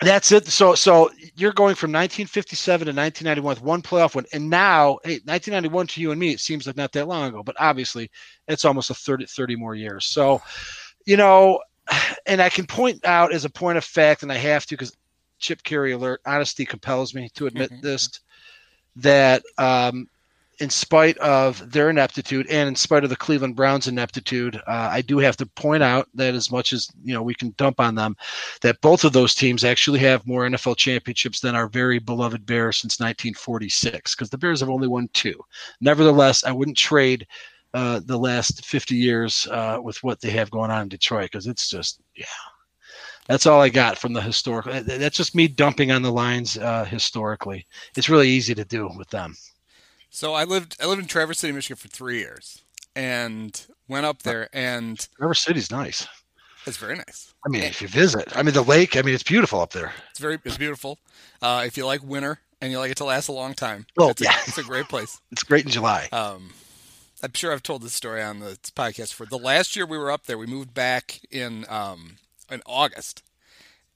that's it. So, so you're going from 1957 to 1991 with one playoff win, and now, hey, 1991 to you and me, it seems like not that long ago, but obviously, it's almost a 30, 30 more years. So, you know, and I can point out as a point of fact, and I have to because Chip Caray alert. Honesty compels me to admit mm-hmm. this that um, in spite of their ineptitude and in spite of the Cleveland Browns ineptitude, uh, I do have to point out that as much as you know we can dump on them, that both of those teams actually have more NFL championships than our very beloved Bears since 1946, because the Bears have only won two. Nevertheless, I wouldn't trade uh, the last 50 years uh, with what they have going on in Detroit because it's just yeah that's all I got from the historical. That's just me dumping on the Lions uh, historically. It's really easy to do with them. So I lived I lived in Traverse City, Michigan for three years, and went up there. And Traverse City's nice. It's very nice. I mean, if you visit, I mean the lake. I mean, it's beautiful up there. It's very it's beautiful. Uh, if you like winter and you like it to last a long time, well, it's, yeah. a, it's a great place. *laughs* it's great in July. Um, I'm sure I've told this story on the podcast for the last year we were up there. We moved back in um, in August,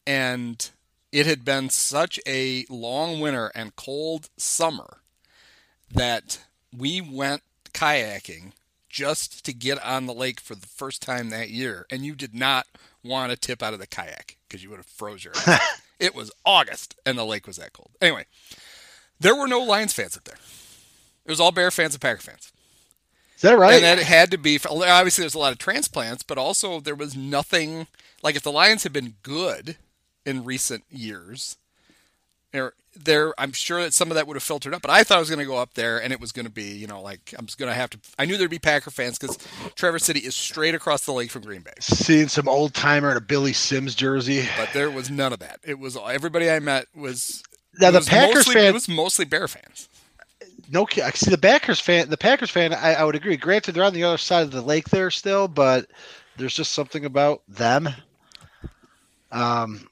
and it had been such a long winter and cold summer that we went kayaking just to get on the lake for the first time that year, and you did not want to tip out of the kayak because you would have froze your ass. *laughs* it was August, and the lake was that cold. Anyway, there were no Lions fans up there. It was all Bear fans and Packer fans. Is that right? And that had to be obviously there's a lot of transplants, but also there was nothing like if the Lions had been good in recent years, there, there, I'm sure that some of that would have filtered up. But I thought I was going to go up there and it was going to be, you know, like I'm just going to have to. I knew there'd be Packer fans because Traverse City is straight across the lake from Green Bay. Seeing some old timer in a Billy Sims jersey, but there was none of that. It was everybody I met was now the Packers mostly, fan. It was mostly Bear fans no, I see the Packers fan. The Packers fan, I, I, would agree. Granted, they're on the other side of the lake there still, but there's just something about them. Um,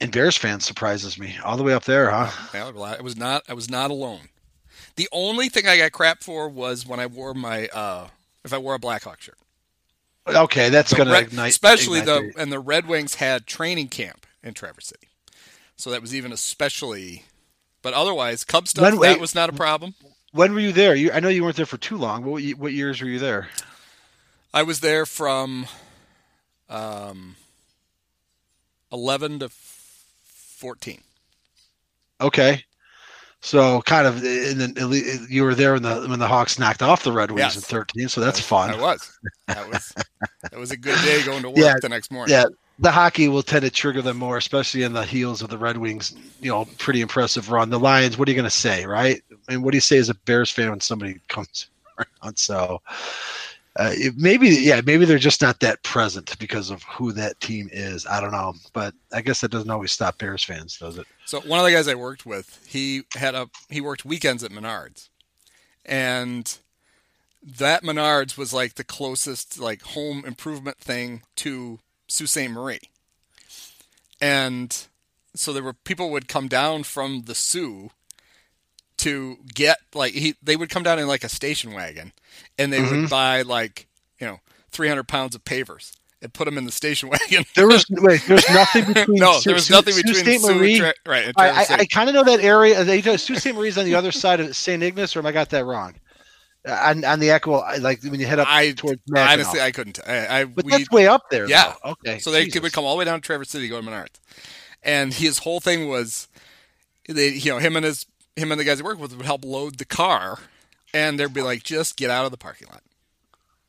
and Bears fans surprises me all the way up there, huh? I was not. I was not alone. The only thing I got crap for was when I wore my uh, if I wore a Blackhawk shirt. Okay, that's going to ignite. Especially ignite the and the Red Wings had training camp in Traverse City, so that was even especially but otherwise, Cub stuff when, that was not a problem. When were you there? You, I know you weren't there for too long. What what years were you there? I was there from um, eleven to fourteen. Okay, so kind of, and then you were there when the when the Hawks knocked off the Red Wings yes. in thirteen. So that's fun. I was. That was that was a good day going to work yeah, the next morning. Yeah, the hockey will tend to trigger them more, especially in the heels of the Red Wings. You know, pretty impressive run. The Lions. What are you going to say, right? And what do you say as a Bears fan when somebody comes *laughs* around? So uh, maybe, yeah, maybe they're just not that present because of who that team is. I don't know, but I guess that doesn't always stop Bears fans, does it? So one of the guys I worked with, he had a he worked weekends at Menards, and that Menards was like the closest like home improvement thing to Sault Ste. Marie. And so there were people would come down from the Soo to get like he they would come down in like a station wagon and they mm-hmm. would buy like you know 300 pounds of pavers and put them in the station *laughs* wagon. there was wait, there's nothing *laughs* between. no, there was nothing between Sault Ste. Marie. Tra- right, I, I, I kind of know that area. They Sault Ste. Marie's on the other side of St. Ignace, or am I got that wrong? on, on the Echo, like when you head up I, towards Mackinac. Honestly, I couldn't. I, I but we, that's way up there. Yeah. Though. Okay. So they Jesus. would come all the way down to Traverse City, go to Menards, and his whole thing was, they, you know, him and his him and the guys he worked with would help load the car, and they'd be like, just get out of the parking lot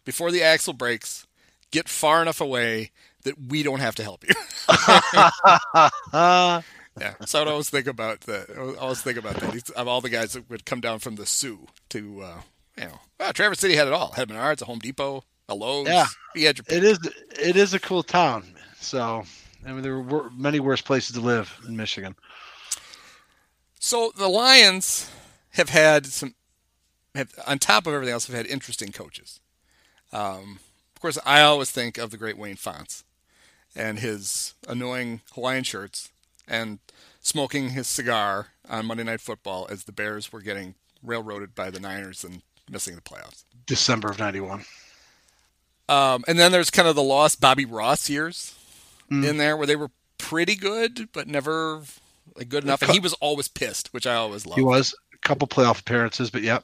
before the axle breaks. Get far enough away that we don't have to help you. *laughs* yeah. So I'd always think about that. I always think about that. He's, of all the guys that would come down from the Soo to, uh, you know, well, Traverse City had it all. Had Menards, a Home Depot, a Lowe's. Yeah. He had your It is it is a cool town. So I mean, there were many worse places to live in Michigan. So the Lions have had some, have, on top of everything else, have had interesting coaches. Um, of course, I always think of the great Wayne Fontes and his annoying Hawaiian shirts and smoking his cigar on Monday Night Football as the Bears were getting railroaded by the Niners and missing the playoffs. December of '91. Um, and then there's kind of the lost Bobby Ross years Mm. in there where they were pretty good, but never like good enough. And he was always pissed, which I always loved. He was a couple playoff appearances, but yeah.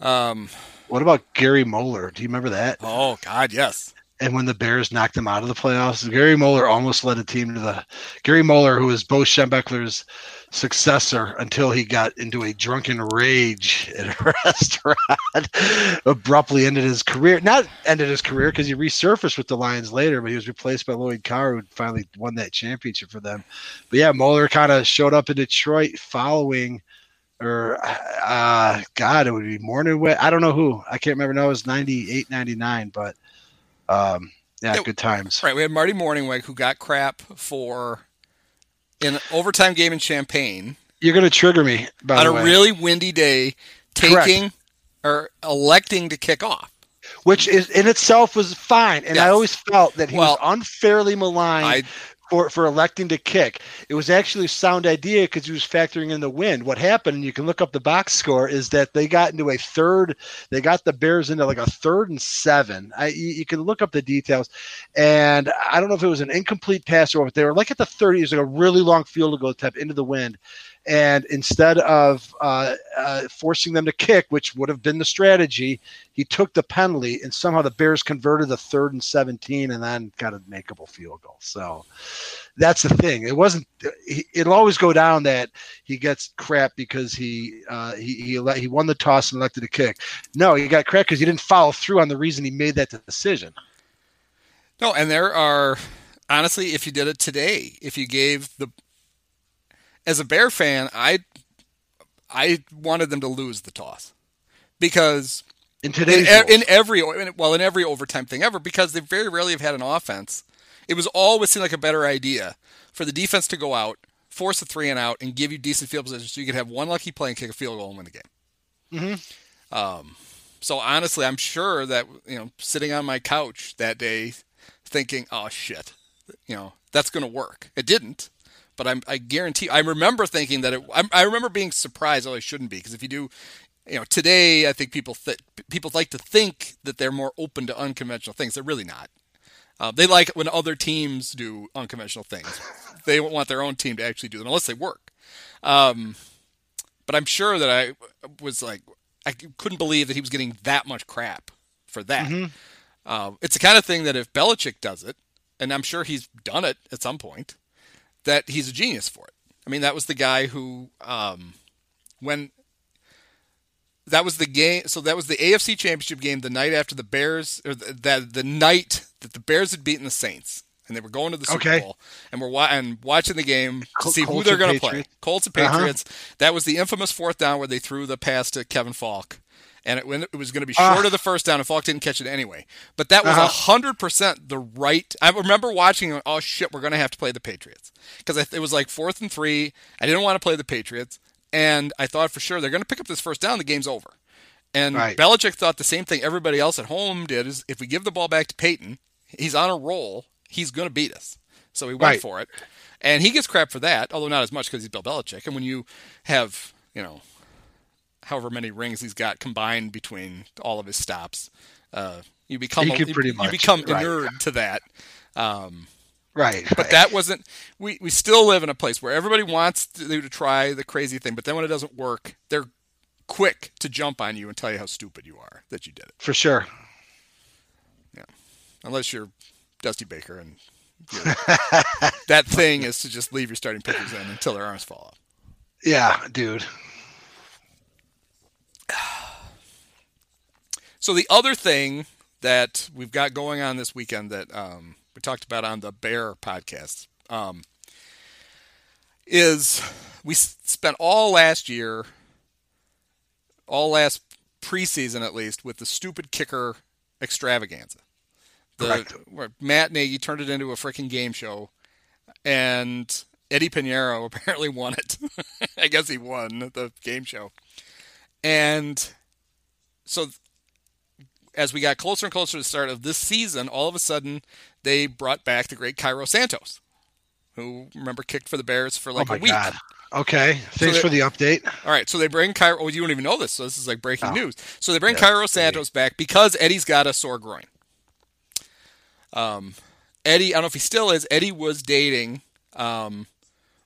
Um, What about Gary Moeller? Do you remember that? oh God, yes. And when the Bears knocked him out of the playoffs, Gary Moeller almost led a team to the Gary Moeller, who was Bo Schembechler's successor until he got into a drunken rage at a *laughs* restaurant, abruptly ended his career. Not ended his career because he resurfaced with the Lions later, but he was replaced by Lloyd Carr, who finally won that championship for them. But yeah, Moeller kind of showed up in Detroit following or uh god it would be Mornhinweg. i don't know who i can't remember no it was 98 99 but um yeah Yeah, good times Right, we had Marty Mornhinweg who got crap for an overtime game in Champaign. you're gonna trigger me by on a way really windy day, Correct. taking or electing to kick off. which is in itself was fine and i always felt that he Well, was unfairly maligned I for, for electing to kick. It was actually a sound idea because he was factoring in the wind. What happened, and you can look up the box score, is that they got into a third. They got the Bears into like a third and seven. I, you, you can look up the details, and I don't know if it was an incomplete pass or what. They were like at the thirty. It was like a really long field goal attempt into the wind, and instead of uh, uh, forcing them to kick, which would have been the strategy, he took the penalty, and somehow the Bears converted the third and seventeen, and then got a makeable field goal. So that's the thing. It wasn't. It'll always go down that he gets crap because he uh, he he, he won the toss and elected to kick. No, he got crap because he didn't follow through on the reason he made that decision. no, and there are honestly, if you did it today, if you gave the as a Bear fan, I I wanted them to lose the toss because In in, today's e- in every well in every overtime thing ever because they very rarely have had an offense. It was always seemed like a better idea for the defense to go out, force a three and out, and give you decent field position so you could have one lucky play and kick a field goal and win the game. Mhm. Um, so honestly, I'm sure that you know sitting on my couch that day, thinking, "Oh shit," you know that's going to work. It didn't. But I'm, I guarantee. I remember thinking that it. I, I remember being surprised. Oh, I shouldn't be because if you do, you know, today I think people th- people like to think that they're more open to unconventional things. They're really not. Uh, they like when other teams do unconventional things. *laughs* they want their own team to actually do them unless they work. Um, but I'm sure that I was like, I couldn't believe that he was getting that much crap for that. Mhm. Uh, it's the kind of thing that if Belichick does it, and I'm sure he's done it at some point, that he's a genius for it. I mean, that was the guy who, um, when that was the game, so that was the AFC Championship game the night after the Bears, or the, that the night that the Bears had beaten the Saints, and they were going to the Super Okay. Bowl, and we're wa- and watching the game to see who they're going to play. Colts and Uh-huh. Patriots. That was the infamous fourth down where they threw the pass to Kevin Faulk. And it, it was going to be Ah. short of the first down, and Faulk didn't catch it anyway. But that was Uh-huh. a hundred percent the right. I remember watching. and, Oh shit, we're going to have to play the Patriots because it was like fourth and three. I didn't want to play the Patriots, and I thought for sure they're going to pick up this first down. The game's over. And Right. Belichick thought the same thing everybody else at home did: is if we give the ball back to Peyton, he's on a roll. He's going to beat us. So he went Right. for it, and he gets crap for that, although not as much because he's Bill Belichick. And when you have, you know, however many rings he's got combined between all of his stops, uh, you become a- you much, become right. inured to that. Um, Right. but that wasn't. We we still live in a place where everybody wants to, to try the crazy thing, but then when it doesn't work, they're quick to jump on you and tell you how stupid you are that you did it. for sure. Yeah. Unless you're Dusty Baker and that thing is to just leave your starting pitchers in until their arms fall off. *laughs* Yeah, dude. So the other thing that we've got going on this weekend that um, we talked about on the Bear podcast, um, is we spent all last year, all last preseason at least, with the stupid kicker extravaganza. The, Matt Nagy turned it into a freaking game show, and Eddie Piñeiro *laughs* apparently won it. *laughs* I guess he won the game show. And so as we got closer and closer to the start of this season, all of a sudden they brought back the great Cairo Santos, who remember kicked for the Bears for like oh a week. God. Okay, thanks so for the update. All right, so they bring Cairo. Oh, you don't even know this, so this is like breaking oh. news. So they bring yeah, Cairo Santos back because Eddie's got a sore groin. Um, Eddie, I don't know if he still is. Eddie was dating. Um,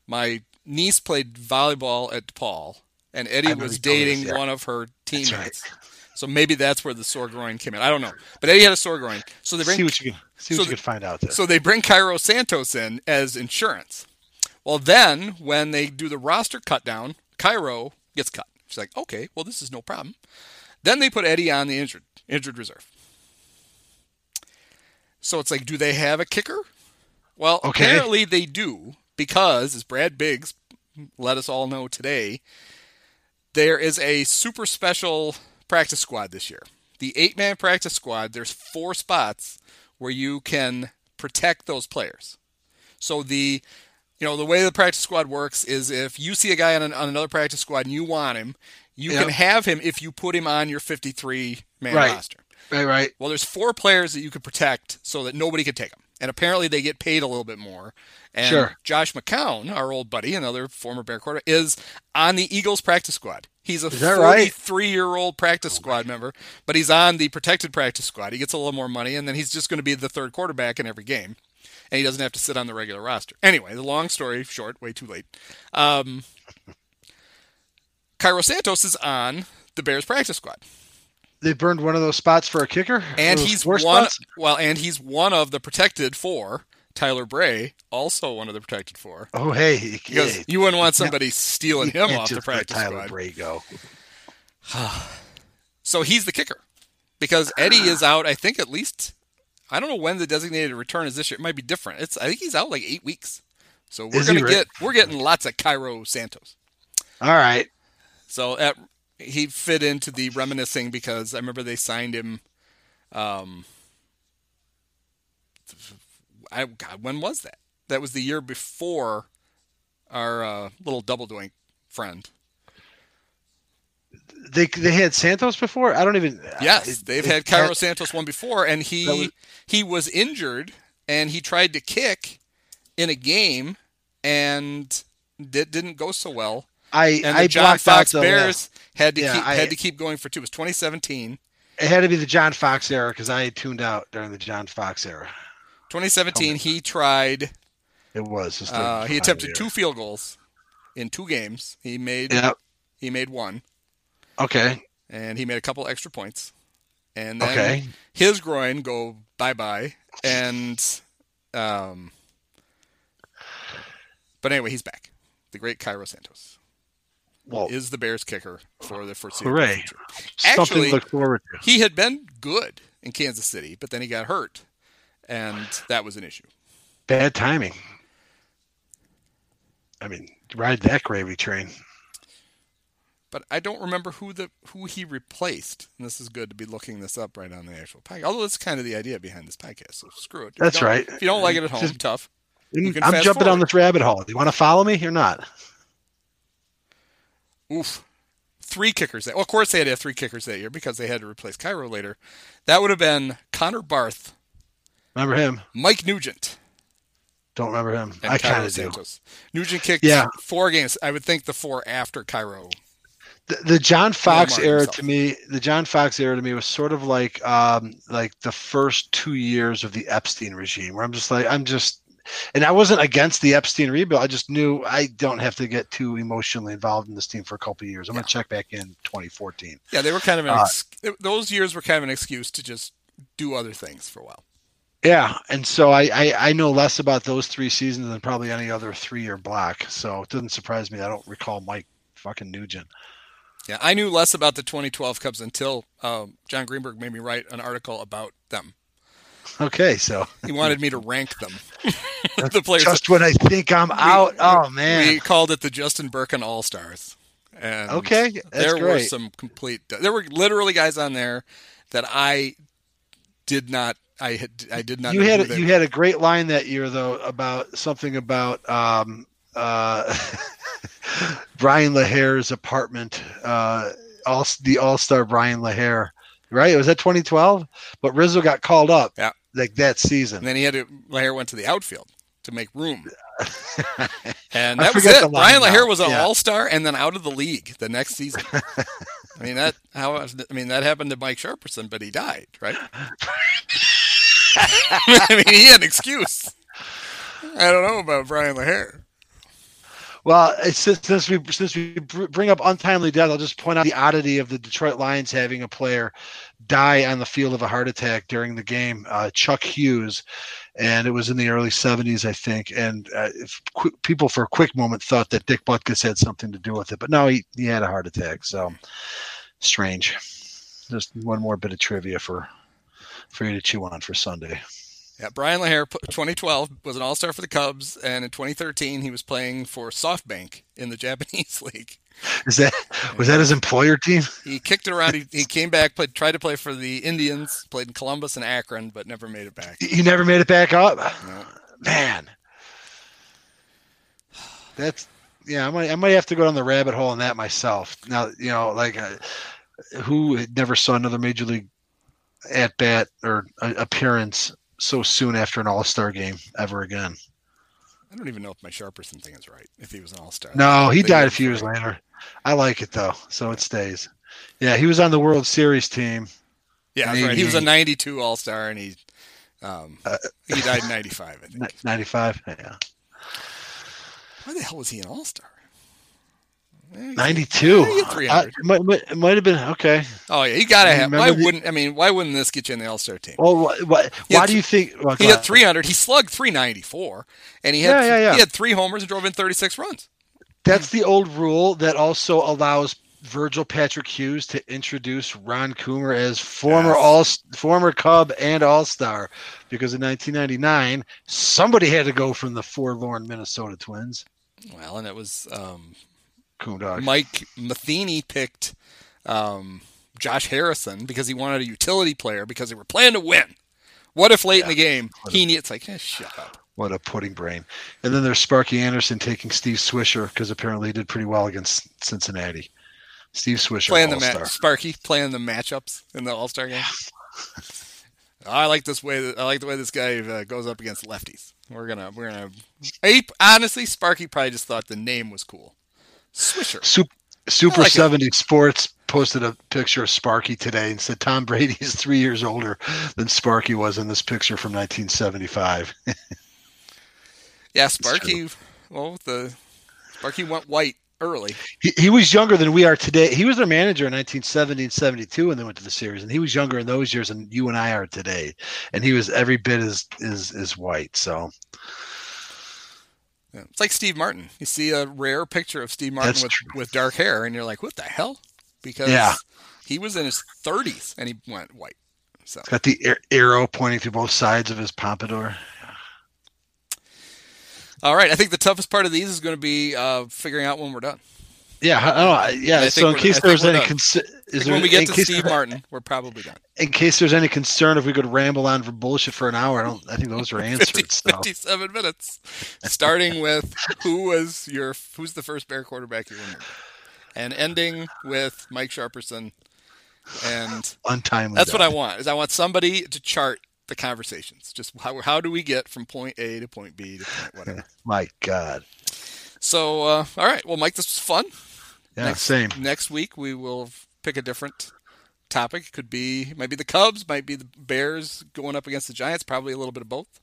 my niece played volleyball at DePaul, and Eddie was dating this, yeah. one of her teammates. Right. So maybe that's where the sore groin came in. I don't know, but Eddie had a sore groin. So they bring see what you can see what so you can find out there. So they bring Cairo Santos in as insurance. Well, then when they do the roster cut down, Cairo gets cut. She's like, okay, well, this is no problem. Then they put Eddie on the injured injured reserve. So it's like, do they have a kicker? Well, okay. apparently they do because, as Brad Biggs let us all know today, there is a super special practice squad this year. The eight man practice squad, there's four spots where you can protect those players. So the you know, the way the practice squad works is if you see a guy on, an, on another practice squad and you want him, you yep. can have him if you put him on your 53 man right. roster. Right, right. Well, there's four players that you could protect so that nobody could take them. And apparently they get paid a little bit more. And sure. Josh McCown, our old buddy, another former Bear quarter, is on the Eagles practice squad. He's a 43 right? year old practice squad member, but he's on the protected practice squad. He gets a little more money, and then he's just going to be the third quarterback in every game and he doesn't have to sit on the regular roster. Anyway, the long story short, way too late. Um, Cairo Santos is on the Bears practice squad. They burned one of those spots for a kicker, and he's one. Spots? Well, and he's one of the protected four. Tyler Bray, also one of the protected four. Oh, hey, because hey, you wouldn't want somebody stealing him off the practice Tyler squad. Bray go. *sighs* so he's the kicker because Eddie is out. I think at least I don't know when the designated return is this year. It might be different. It's I think he's out like eight weeks. So we're is gonna get we're getting lots of Cairo Santos. All right. So at, he fit into the reminiscing because I remember they signed him. Um, I God, when was that? That was the year before our uh, little double doink friend they they had Santos before. I don't even. Yes, they've had Cairo Santos one before, and he was, he was injured, and he tried to kick in a game, and it didn't go so well. I and the I John Fox out, Bears yeah. had to yeah, keep I, had to keep going for two. It was 2017. It had to be the John Fox era because I tuned out during the John Fox era. 2017, he tried. It was. Uh, he attempted two field goals in two games. He made. Yep. He made one. Okay. And he made a couple extra points. And then okay. his groin go bye bye. And um but anyway, he's back. The great Cairo Santos. Well, is the Bears kicker for the foreseeable hooray. future. Actually, look forward to. he had been good in Kansas City, but then he got hurt, and that was an issue. Bad timing. I mean, ride that gravy train but I don't remember who the who he replaced. And this is good to be looking this up right on the actual podcast. Although that's kind of the idea behind this podcast. So screw it. That's right. If you don't like it at home, Just, tough. I'm jumping forward. on this rabbit hole. Do you want to follow me or not? Oof. Three kickers. That, well, of course they had to have three kickers that year because they had to replace Cairo later. That would have been Connor Barth. Remember him? Mike Nugent. Don't remember him. I kind of do. Nugent kicked yeah. four games. I would think the four after Cairo the, the John Fox era himself. to me, the John Fox era to me was sort of like um, like the first two years of the Epstein regime, where I'm just like I'm just, and I wasn't against the Epstein rebuild. I just knew I don't have to get too emotionally involved in this team for a couple years. I'm yeah. gonna check back in 2014. Yeah, they were kind of an uh, ex- those years were kind of an excuse to just do other things for a while. Yeah, and so I, I, I know less about those three seasons than probably any other three year block. So it doesn't surprise me. I don't recall Mike fucking Nugent. Yeah, I knew less about the 2012 Cubs until um, John Greenberg made me write an article about them. Okay, so He wanted me to rank them. *laughs* the players. just when I think I'm out. Oh man. We called it the Justin Birkin All Stars. And Okay, that's there were some complete. There were literally guys on there that I did not. I had. I did not. you know had you were. had a great line that year though about something about um, uh, *laughs* Brian LaHair's apartment. Uh, all the All Star Brian LaHair, right? It Was that 2012? But Rizzo got called up. Yeah. Like that season. And then he had to. Lahair went to the outfield to make room. *laughs* And that was it. Brian Lahair was an Yeah. All Star and then out of the league the next season. *laughs* I mean that how I mean that happened to Mike Sharperson, but he died, right? I mean he had an excuse. I don't know about Brian Lahair. Well, since, since we since we bring up untimely death, I'll just point out the oddity of the Detroit Lions having a player die on the field of a heart attack during the game. Uh, Chuck Hughes, and it was in the early '70s, I think. And uh, qu- people for a quick moment thought that Dick Butkus had something to do with it, but no, he he had a heart attack. So strange. Just one more bit of trivia for for you to chew on for Sunday. Yeah, Brian Lahair, 2012, was an All Star for the Cubs, and in 2013 he was playing for SoftBank in the *laughs* Japanese League. Is that was that his employer team? He kicked it around. He, he came back, played, tried to play for the Indians, played in Columbus and Akron, but never made it back. He never made it back up. No. Man, that's yeah. I might I might have to go down the rabbit hole on that myself. Now you know, like uh, who never saw another major league at bat or appearance so soon after an All Star game ever again? I don't even know if my Sharperson thing is right. If he was an All Star. No, he died a few years later. I like it though, so it stays. Yeah, he was on the World Series team. Yeah, right. He was a 92 All Star, and he um, Uh, he died in 95. I think. *laughs* 95 yeah Why the hell was he an All Star? 92 Yeah, he had 300. Uh, it, might, might- it might have been okay Oh yeah, you gotta have. Why the- wouldn't I mean? Why wouldn't this get you in the All Star team? well what, what, why do you think well, He go had 300. He slugged 394, and he had Yeah, yeah, yeah. he had three homers and drove in 36 runs. That's the old rule that also allows Virgil Patrick Hughes to introduce Ron Coomer as former Yes. all former Cub and All Star, because in 1999 somebody had to go from the forlorn Minnesota Twins. Well, and it was um, Mike Matheny picked um, Josh Harrison because he wanted a utility player because they were playing to win. What if late in the game he needs? Like, eh, shut up. What a pudding brain! And then there's Sparky Anderson taking Steve Swisher because apparently he did pretty well against Cincinnati. Steve Swisher, Playing the All ma- Sparky playing the matchups in the All Star game. *laughs* I like this way. That, I like the way this guy uh, goes up against lefties. We're gonna, we're gonna. He, honestly, Sparky probably just thought the name was cool. Swisher. Super, Super like it. 70 Sports posted a picture of Sparky today and said Tom Brady is three years older than Sparky was in this picture from 1975. *laughs* Yeah, Sparky. Well, the Sparky went white early. He, he was younger than we are today. He was their manager in 1970 and 72 when they went to the series, and he was younger in those years than you and I are today. And he was every bit as is is white. So Yeah, It's like Steve Martin. You see a rare picture of Steve Martin That's with, true. with dark hair, and you're like, what the hell? Because Yeah. he was in his 30s and he went white. So got the arrow pointing through both sides of his pompadour. all right, I think the toughest part of these is going to be uh, figuring out when we're done. Yeah, I, I- yeah. I so in case there's any I is think there when we get to Steve there- Martin, we're probably done. in case there's any concern if we could ramble on for bullshit for an hour, I don't. I think those are *laughs* 50, answered. So 57 minutes, starting with who was your who's the first Bear quarterback you remember, and ending with Mike Sharperson. And untimely. that's what. I want. Is I want somebody to chart the conversations. Just how how do we get from point A to point B to point whatever. *laughs* My God. so uh, all right, well, Mike, this was fun. Yeah, next, same. Next week we will pick a different topic. It could be might be the Cubs, might be the Bears going up against the Giants. Probably a little bit of both.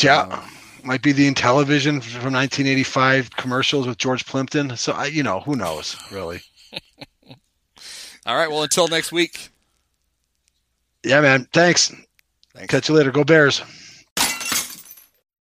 Yeah, Um, might be the Intellivision from 1985 commercials with George Plimpton. So I, you know, who knows, really? *laughs* All right. Well, until next week. Yeah, man. Thanks. Thanks. Catch you later. Go Bears.